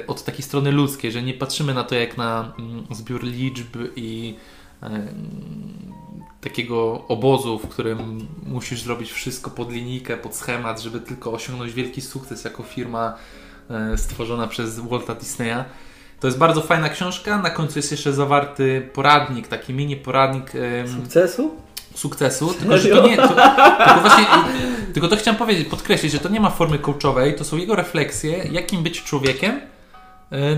od takiej strony ludzkiej, że nie patrzymy na to jak na mm, zbiór liczb i takiego obozu, w którym musisz zrobić wszystko pod linijkę, pod schemat, żeby tylko osiągnąć wielki sukces jako firma e, stworzona przez Walta Disneya. To jest bardzo fajna książka. Na końcu jest jeszcze zawarty poradnik, taki mini poradnik Sukcesu? sukcesu, tylko że to nie. To, tylko właśnie. Tylko to chciałem powiedzieć, podkreślić, że to nie ma formy coachowej, to są jego refleksje, jakim być człowiekiem e,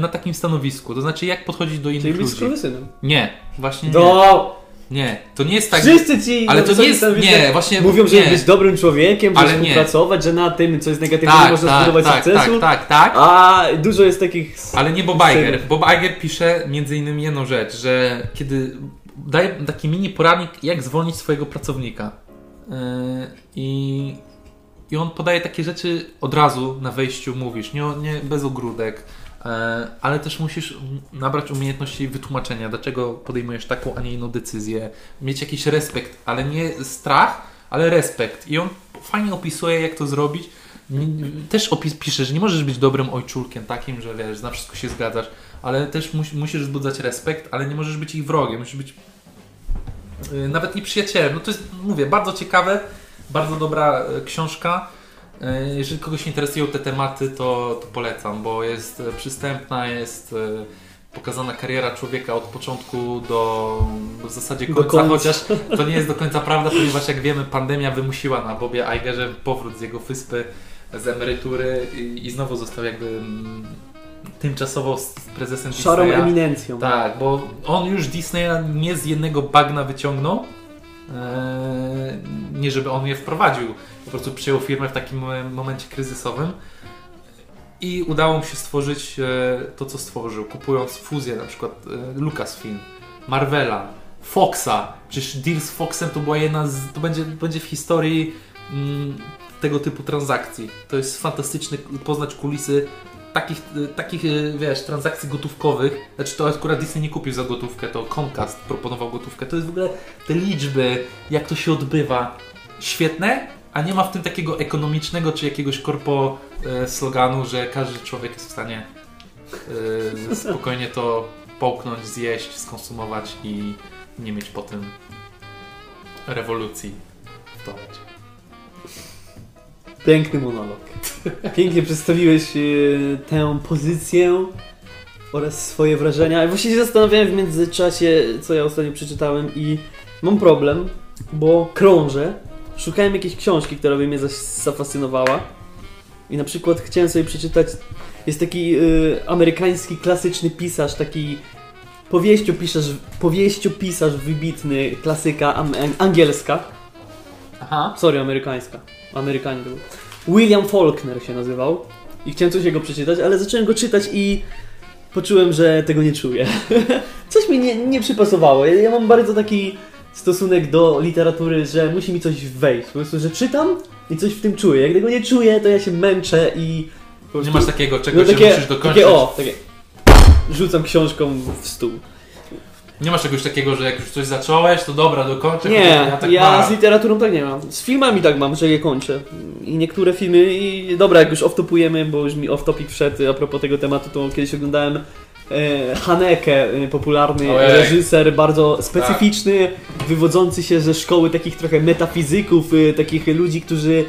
na takim stanowisku. To znaczy, jak podchodzić do Czyli innych być ludzi. skurwysynem. Nie, właśnie nie. Do... Nie, to nie jest tak. Wszyscy ci Ale to nie jest. Nie, właśnie. mówią, że nie. być dobrym człowiekiem, że Ale nie. współpracować, że na tym, co jest negatywne, nie Tak, można tak, zbudować tak, sukcesu. tak, tak, tak. A dużo jest takich... Ale nie Bob Iger. Bob Iger pisze między innymi jedną rzecz, że kiedy daje taki mini poradnik, jak zwolnić swojego pracownika. Yy, I, I on podaje takie rzeczy od razu na wejściu, mówisz, nie, nie bez ogródek, ale też musisz nabrać umiejętności wytłumaczenia, dlaczego podejmujesz taką, a nie inną decyzję, mieć jakiś respekt, ale nie strach, ale respekt. I on fajnie opisuje, jak to zrobić. Też opis pisze, że nie możesz być dobrym ojczulkiem takim, że wiesz, na wszystko się zgadzasz, ale też mus, musisz wzbudzać respekt, ale nie możesz być ich wrogiem, musisz być yy, nawet nie przyjacielem. No to jest, mówię, bardzo ciekawe, bardzo dobra e, książka. E, Jeżeli kogoś interesują te tematy, to, to polecam, bo jest e, przystępna, jest e, pokazana kariera człowieka od początku do, do w zasadzie końca, końca. chociaż to nie jest do końca prawda, ponieważ jak wiemy, pandemia wymusiła na Bobie Igerze powrót z jego wyspy, z emerytury i, i znowu został jakby mm, tymczasowo z prezesem Szarą Disneya. eminencją. Tak, bo on już Disneya nie z jednego bagna wyciągnął. Nie żeby on je wprowadził, po prostu przyjął firmę w takim e, momencie kryzysowym i udało mu się stworzyć e, to, co stworzył, kupując fuzję na przykład e, Lucasfilm, Marvela, Foxa. Przecież deal z Foxem to była jedna z, to będzie, będzie w historii mm, tego typu transakcji. To jest fantastyczne poznać kulisy takich, y, takich wiesz, transakcji gotówkowych, znaczy to akurat Disney nie kupił za gotówkę, to Comcast proponował gotówkę. To jest w ogóle te liczby, jak to się odbywa, świetne, a nie ma w tym takiego ekonomicznego czy jakiegoś korpo e, sloganu, że każdy człowiek jest w stanie e, spokojnie to połknąć, zjeść, skonsumować i nie mieć potem rewolucji w toalecie. Piękny monolog. Pięknie przedstawiłeś e, tę pozycję oraz swoje wrażenia. Ja Właśnie się zastanawiałem w międzyczasie, co ja ostatnio przeczytałem i mam problem, bo krążę szukałem jakiejś książki, która by mnie zafascynowała. I na przykład chciałem sobie przeczytać. Jest taki y, amerykański klasyczny pisarz, taki powieściopisarz, powieściopisarz wybitny, klasyka am, angielska. Aha. Sorry, amerykańska. Amerykanin to był. William Faulkner się nazywał. I chciałem coś jego przeczytać, ale zacząłem go czytać i poczułem, że tego nie czuję. (laughs) coś mi nie, nie przypasowało. Ja, ja mam bardzo taki stosunek do literatury, że musi mi coś wejść. Po prostu, że czytam i coś w tym czuję. Jak tego nie czuję, to ja się męczę i po Nie prostu- masz takiego no, czegoś, takie, że musisz dokończyć. takie o, takie rzucam książką w stół. Nie masz czegoś takiego, że jak już coś zacząłeś, to dobra, dokończę. Nie, ja ja, tak mam. z literaturą tak nie mam. Z filmami tak mam, że je kończę. I niektóre filmy, i dobra, jak już off-topujemy, bo już mi off-topic wszedł a propos tego tematu, to kiedyś oglądałem Haneke, e, popularny Ojej. reżyser, bardzo specyficzny, wywodzący się ze szkoły takich trochę metafizyków, e, takich ludzi, którzy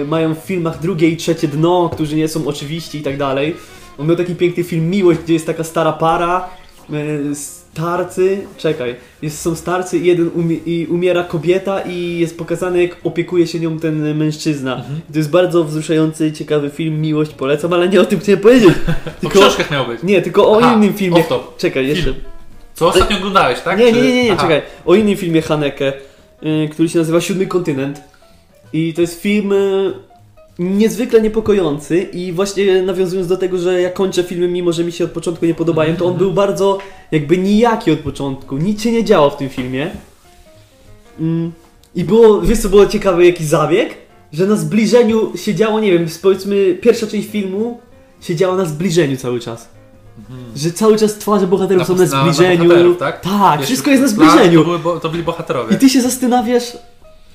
e, mają w filmach drugie i trzecie dno, którzy nie są oczywiści i tak dalej. On miał taki piękny film Miłość, gdzie jest taka stara para, e, starcy, czekaj, jest, są starcy i jeden umie, i umiera kobieta i jest pokazane jak opiekuje się nią ten mężczyzna. Mhm. To jest bardzo wzruszający, ciekawy film, Miłość polecam, ale nie o tym chciałem powiedzieć. (laughs) Po Tylko, książkach miał być. nie, tylko o Aha, innym filmie. Czekaj, jeszcze. Film. Co ostatnio oglądałeś, tak? Nie, nie, nie, nie, nie czekaj. O innym filmie Haneke, y, który się nazywa Siódmy Kontynent. I to jest film y, niezwykle niepokojący i właśnie nawiązując do tego, że ja kończę filmy, mimo że mi się od początku nie podobają, to on był bardzo jakby nijaki od początku. Nic się nie działo w tym filmie. Mm. I było, wiesz co było ciekawe, jaki zabieg? Że na zbliżeniu się działo, nie wiem, powiedzmy pierwsza część filmu się działa na zbliżeniu cały czas. Że cały czas twarze bohaterów są na Mhm. Na- na zbliżeniu. bohaterów, tak? tak, wszystko jest na zbliżeniu. To, były, bo, to byli bohaterowie. I ty się zastanawiasz,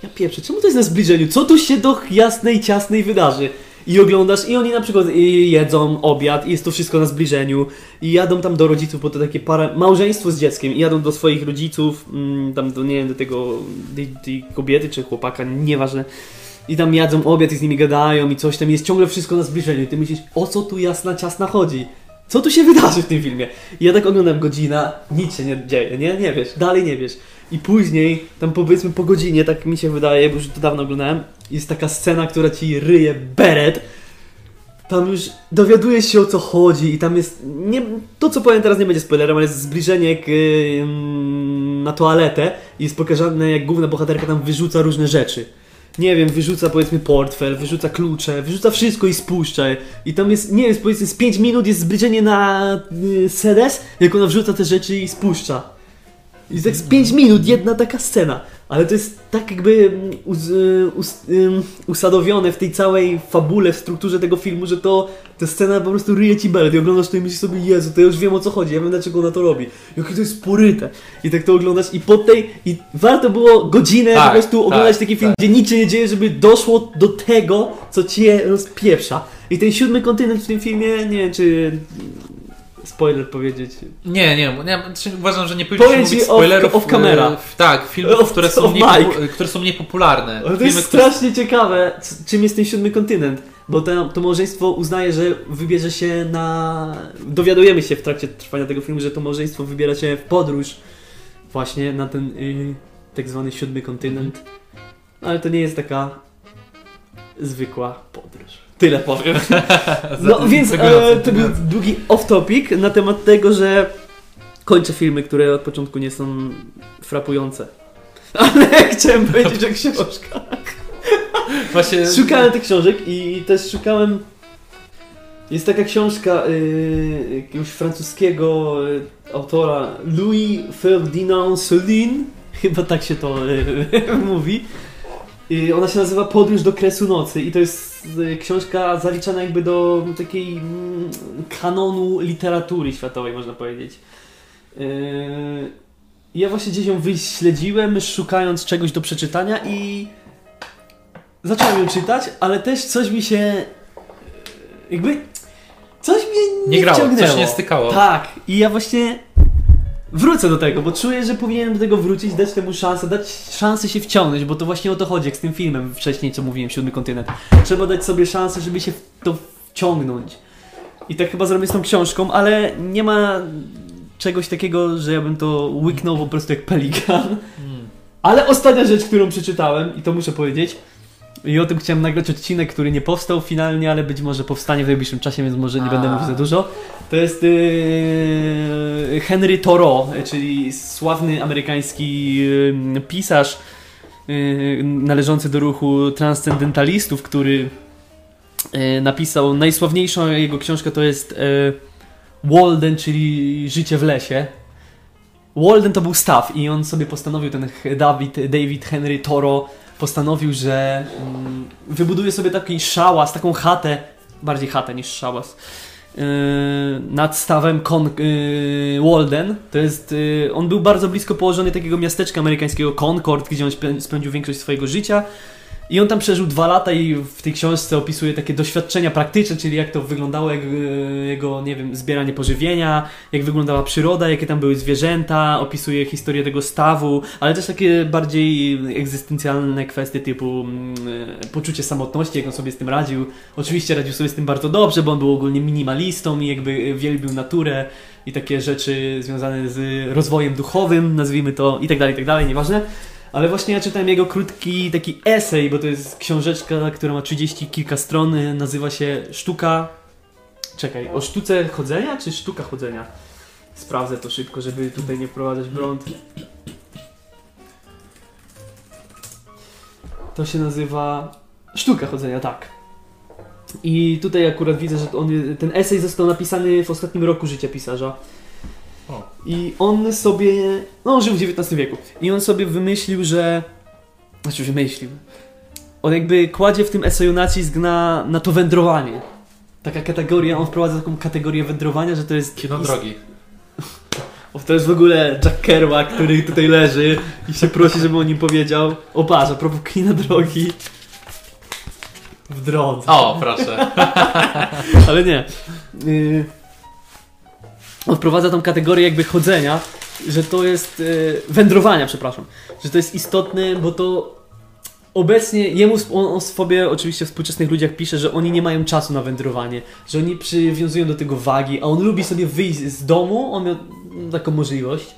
ja pieprzę, czemu to jest na zbliżeniu? Co tu się do jasnej, ciasnej wydarzy? I oglądasz, i oni na przykład jedzą obiad, i jest to wszystko na zbliżeniu, i jadą tam do rodziców, bo to takie para, małżeństwo z dzieckiem, i jadą do swoich rodziców, mm, tam do, nie wiem, do tego, tej, tej kobiety czy chłopaka, nieważne. I tam jadzą obiad i z nimi gadają i coś tam, jest ciągle wszystko na zbliżeniu. I ty myślisz, o co tu jasna, ciasna chodzi? Co tu się wydarzy w tym filmie? I ja tak oglądam godzina, nic się nie dzieje, nie? Nie wiesz, dalej nie wiesz. I później, tam powiedzmy po godzinie, tak mi się wydaje, bo już to dawno oglądałem, jest taka scena, która ci ryje beret. Tam już dowiadujesz się o co chodzi i tam jest, nie, to co powiem teraz nie będzie spoilerem, ale jest zbliżenie yy, na toaletę i jest pokazane jak główna bohaterka tam wyrzuca różne rzeczy. Nie wiem, wyrzuca powiedzmy portfel, wyrzuca klucze, wyrzuca wszystko i spuszcza. I tam jest, nie wiem, powiedzmy z 5 minut jest zbliżenie na y, sedes, jak ona wrzuca te rzeczy i spuszcza. I tak z 5 minut jedna taka scena. Ale to jest tak jakby mm, y, us, ym, usadowione w tej całej fabule, w strukturze tego filmu, że to ta scena po prostu ryje ci belet i oglądasz to i myślisz sobie, Jezu, to ja już wiem o co chodzi, ja wiem dlaczego ona to robi. Jakie to jest poryte. I tak to oglądasz i po tej, i warto było godzinę Tak, po prostu oglądać tak, taki film, tak. gdzie nic się nie dzieje, żeby doszło do tego, co cię rozpieprza. I ten siódmy kontynent w tym filmie, nie wiem czy spoiler powiedzieć. Nie, nie, nie uważam, że nie powinniśmy mówić off- spoilerów. off camera. e, w- tak, filmów, Off- które, są off mniej, które są mniej popularne. To Filmy, jest które- strasznie ciekawe, c- czym jest ten siódmy kontynent. Bo to, to małżeństwo uznaje, że wybierze się na. Dowiadujemy się w trakcie trwania tego filmu, że to małżeństwo wybiera się w podróż właśnie na ten y, tak zwany siódmy kontynent. Ale to nie jest taka zwykła podróż. Tyle powiem. (laughs) No więc e, to był długi off-topic na temat tego, że kończę filmy, które od początku nie są frapujące. (laughs) Ale chciałem powiedzieć o książkach. Właśnie Szukałem tych książek i też szukałem. Jest taka książka y, jakiegoś francuskiego y, autora Louis Ferdinand Céline, chyba tak się to y, (laughs) mówi. Ona się nazywa Podróż do kresu nocy i to jest y, książka zaliczana jakby do takiej mm, kanonu literatury światowej, można powiedzieć. Y, ja właśnie gdzieś ją wyśledziłem, szukając czegoś do przeczytania i zacząłem ją czytać, ale też coś mi się jakby coś mnie nie, nie grało, wciągnęło. coś nie stykało. Tak, i ja właśnie wrócę do tego, bo czuję, że powinienem do tego wrócić, dać temu szansę, dać szansę się wciągnąć, bo to właśnie o to chodzi, jak z tym filmem wcześniej, co mówiłem, Siódmy Kontynent. Trzeba dać sobie szansę, żeby się w to wciągnąć. I tak chyba zrobię z tą książką, ale nie ma czegoś takiego, że ja bym to łyknął po prostu jak pelikan. Mm. Ale ostatnia rzecz, którą przeczytałem, i to muszę powiedzieć, i o tym chciałem nagrać odcinek, który nie powstał finalnie, ale być może powstanie w najbliższym czasie, więc może nie będę mówił za dużo. To jest yy, Henry Thoreau, czyli sławny amerykański yy, pisarz yy, należący do ruchu transcendentalistów, który yy, napisał najsławniejszą jego książkę to jest yy, Walden, czyli Życie w lesie. Walden to był staw i on sobie postanowił, ten David, David Henry Thoreau postanowił, że mm, wybuduje sobie taki szałas, taką chatę, bardziej chatę niż szałas, yy, nad stawem Con, yy, Walden. To jest, yy, on był bardzo blisko położony takiego miasteczka amerykańskiego Concord, gdzie on spę- spędził większość swojego życia. I on tam przeżył dwa lata i w tej książce opisuje takie doświadczenia praktyczne, czyli jak to wyglądało, jak yy, jego, nie wiem, zbieranie pożywienia, jak wyglądała przyroda, jakie tam były zwierzęta, opisuje historię tego stawu, ale też takie bardziej egzystencjalne kwestie typu mm, e, poczucie samotności, jak on sobie z tym radził. Oczywiście radził sobie z tym bardzo dobrze, bo on był ogólnie minimalistą i jakby wielbił naturę i takie rzeczy związane z rozwojem duchowym, nazwijmy to, i tak dalej, i tak dalej, nieważne. Ale właśnie ja czytałem jego krótki taki esej, bo to jest książeczka, która ma 30 kilka stron, nazywa się Sztuka... Czekaj, o sztuce chodzenia czy sztuka chodzenia? Sprawdzę to szybko, żeby tutaj nie wprowadzać błąd. To się nazywa Sztuka chodzenia, tak. I tutaj akurat widzę, że on, ten esej został napisany w ostatnim roku życia pisarza. O. I on sobie. No, on żył w XIX wieku. I on sobie wymyślił, że. Znaczy, wymyślił. On jakby kładzie w tym eseju nacisk na, na to wędrowanie. Taka kategoria, on wprowadza taką kategorię wędrowania, że to jest. Kino ist- drogi. o, to jest w ogóle Jack Kerouac, który tutaj leży i się prosi, żebym o nim powiedział. O, patrz, a propos kina drogi. W drodze. O, proszę. (laughs) Ale nie. Yy, on wprowadza tą kategorię jakby chodzenia, że to jest yy, wędrowania, przepraszam, że to jest istotne, bo to obecnie jemu on, on sobie oczywiście w współczesnych ludziach pisze, że oni nie mają czasu na wędrowanie, że oni przywiązują do tego wagi, a on lubi sobie wyjść z domu, on miał taką możliwość,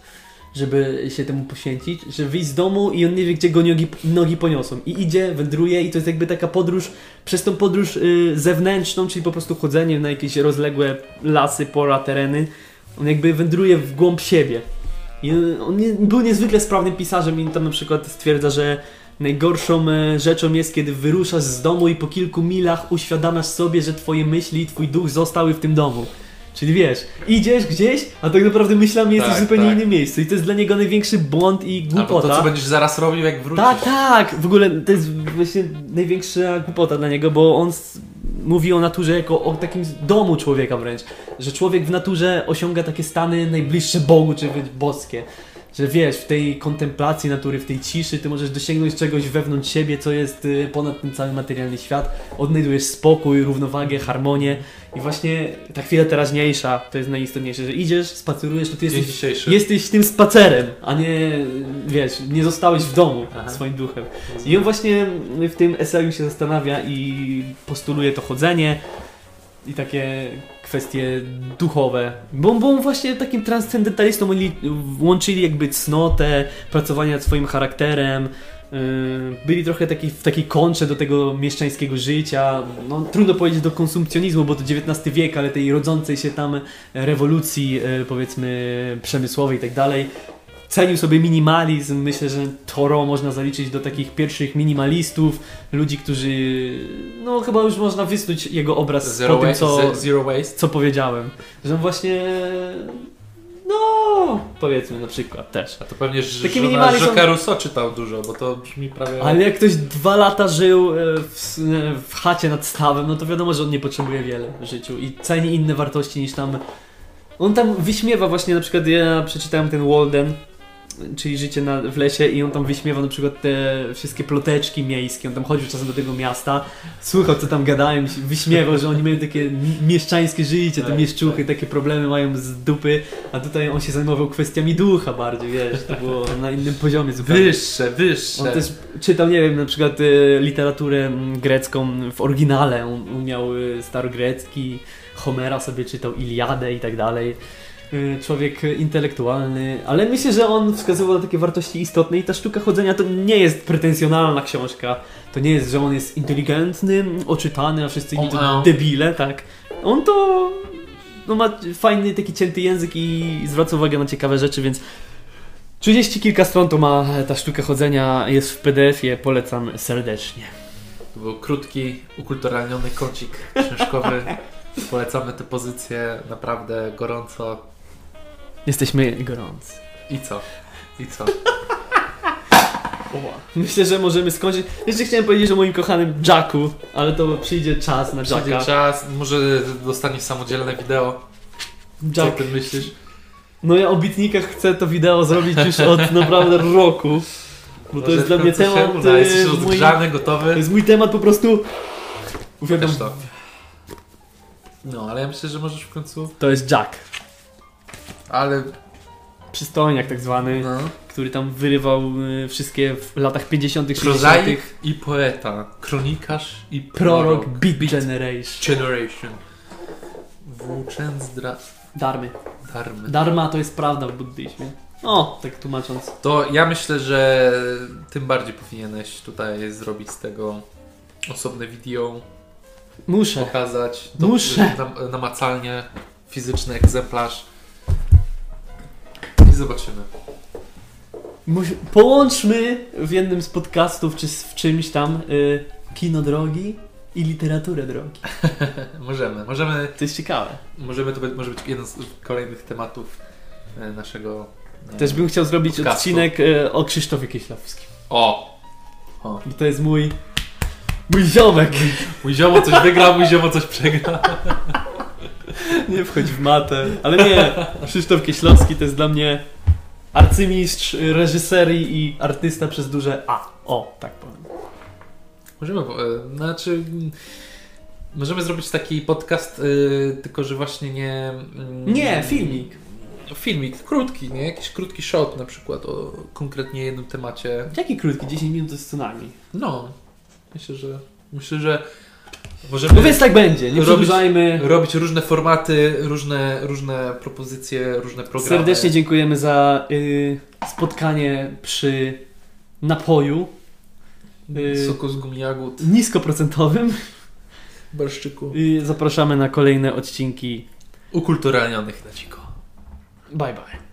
żeby się temu poświęcić, że wyjść z domu i on nie wie, gdzie go nogi, nogi poniosą. I idzie, wędruje i to jest jakby taka podróż, przez tą podróż y, zewnętrzną, czyli po prostu chodzenie na jakieś rozległe lasy, pola, tereny, on jakby wędruje w głąb siebie. I on nie, był niezwykle sprawnym pisarzem i tam na przykład stwierdza, że najgorszą e, rzeczą jest, kiedy wyruszasz z domu i po kilku milach uświadamiasz sobie, że twoje myśli i twój duch zostały w tym domu. Czyli wiesz, idziesz gdzieś, a tak naprawdę myślami jesteś w Tak, zupełnie tak. innym miejscu. I to jest dla niego największy błąd i Albo głupota. to, co będziesz zaraz robił, jak wrócisz. Tak, tak! W ogóle to jest właśnie największa głupota dla niego, bo on mówi o naturze jako o takim domu człowieka wręcz. Że człowiek w naturze osiąga takie stany najbliższe Bogu, czy boskie. Że wiesz, w tej kontemplacji natury, w tej ciszy, ty możesz dosięgnąć czegoś wewnątrz siebie, co jest y, ponad ten cały materialny świat. Odnajdujesz spokój, równowagę, harmonię. I właśnie ta chwila teraźniejsza to jest najistotniejsze, że idziesz, spacerujesz, to ty jesteś dzisiejszy. Jesteś tym spacerem, a nie, wiesz, nie zostałeś w domu Aha. swoim duchem. I on właśnie w tym eseju się zastanawia i postuluje to chodzenie i takie kwestie duchowe. Bo, on właśnie takim transcendentalistą łączyli jakby cnotę, pracowanie nad swoim charakterem, yy, byli trochę taki, w takiej kontrze do tego mieszczańskiego życia. No, trudno powiedzieć do konsumpcjonizmu, bo to XIX wiek, ale tej rodzącej się tam rewolucji, yy, powiedzmy, przemysłowej i tak dalej. Cenił sobie minimalizm. Myślę, że Toro można zaliczyć do takich pierwszych minimalistów, ludzi, którzy. No, chyba już można wysnuć jego obraz Zero, po tym, co, ze- zero waste. co powiedziałem. Że on właśnie. No, powiedzmy na przykład też. A to pewnie że Taki żona Jacques'a Rousseau czytał dużo, bo to brzmi prawie... Ale jak ktoś dwa lata żył e, w, e, w chacie nad stawem, no to wiadomo, że on nie potrzebuje wiele w życiu i ceni inne wartości niż tam. On tam wyśmiewa właśnie, na przykład ja przeczytałem ten Walden, czyli życie na, w lesie i on tam wyśmiewa na przykład te wszystkie ploteczki miejskie, on tam chodził czasem do tego miasta, słuchał co tam gadają, wyśmiewał, że oni mają takie mieszczańskie życie, te Tak, mieszczuchy, takie problemy mają z dupy, a tutaj on się zajmował kwestiami ducha bardziej, wiesz, to było na innym poziomie zupełnie. Wyższe, wyższe. On też czytał, nie wiem, na przykład e, literaturę grecką w oryginale. On, on miał e, starogrecki, Homera sobie czytał, Iliadę i tak dalej. Y, człowiek intelektualny, ale myślę, że on wskazywał na takie wartości istotne i ta sztuka chodzenia to nie jest pretensjonalna książka. To nie jest, że on jest inteligentny, oczytany, a wszyscy inni to debile, tak. On to no, ma fajny taki cięty język i zwraca uwagę na ciekawe rzeczy, więc 30 kilka stron to ma ta sztuka chodzenia, jest w PDF-ie, polecam serdecznie. To był krótki, ukulturalniony kącik książkowy. (laughs) Polecamy tę pozycję naprawdę gorąco. Jesteśmy gorący. I co? I co? (laughs) Myślę, że możemy skończyć. Jeszcze chciałem powiedzieć o moim kochanym Jacku, ale to przyjdzie czas na Przyjdzie Jacka. czas, może dostaniesz samodzielne wideo. Co Jack. ty myślisz? No ja o bitnikach chcę to wideo zrobić już od (laughs) naprawdę roku. Bo to jest dla mnie temat. uda. Jesteś y, mój, rozgrzany, to gotowy. jest mój temat po prostu. Też to. No, ale ja myślę, że możesz w końcu... to jest Jack. Ale... Przystojniak tak zwany, No. który tam wyrywał y, wszystkie w latach 50., 60. Prozaik i poeta. Kronikarz i Prorok Beat Beat Generation. Generation. Włóczęzdra... Darmy. Darmy. Dharma to jest prawda w buddyzmie. O, tak tłumacząc. To ja myślę, że tym bardziej powinieneś tutaj zrobić z tego osobne wideo, Muszę. pokazać Muszę. nam- namacalnie fizyczny egzemplarz zobaczymy. Musi- Połączmy w jednym z podcastów, czy z- w czymś tam, y, kino drogi i literaturę drogi. (laughs) Możemy, możemy, To jest ciekawe. możemy to być, może być jeden z kolejnych tematów e, naszego e, Też bym chciał zrobić Podcastu. odcinek y, o Krzysztofie Kieślowskim. O! o! Bo to jest mój... Mój ziomek. Mój ziomo coś wygrał, mój ziomo coś przegrał. (laughs) Nie wchodź w matę. Ale nie, Krzysztof Kieślowski to jest dla mnie arcymistrz reżyserii i artysta przez duże A. O, tak powiem. Możemy, e, znaczy mm, możemy zrobić taki podcast, e, tylko że właśnie nie... mm, Nie, filmik. Filmik, krótki, nie? Jakiś krótki shot na przykład o konkretnie jednym temacie. Jaki krótki, 10 minut to jest co najmniej. No, myślę, że myślę, że możemy No więc tak będzie, nie Robić- przedłużajmy. robić różne formaty, różne, różne propozycje, różne programy. Serdecznie dziękujemy za y, spotkanie przy napoju y- Soku z gumi jagód, niskoprocentowym. barszczyku. I zapraszamy na kolejne odcinki. Ukulturalnionych na dziko. Bye bye.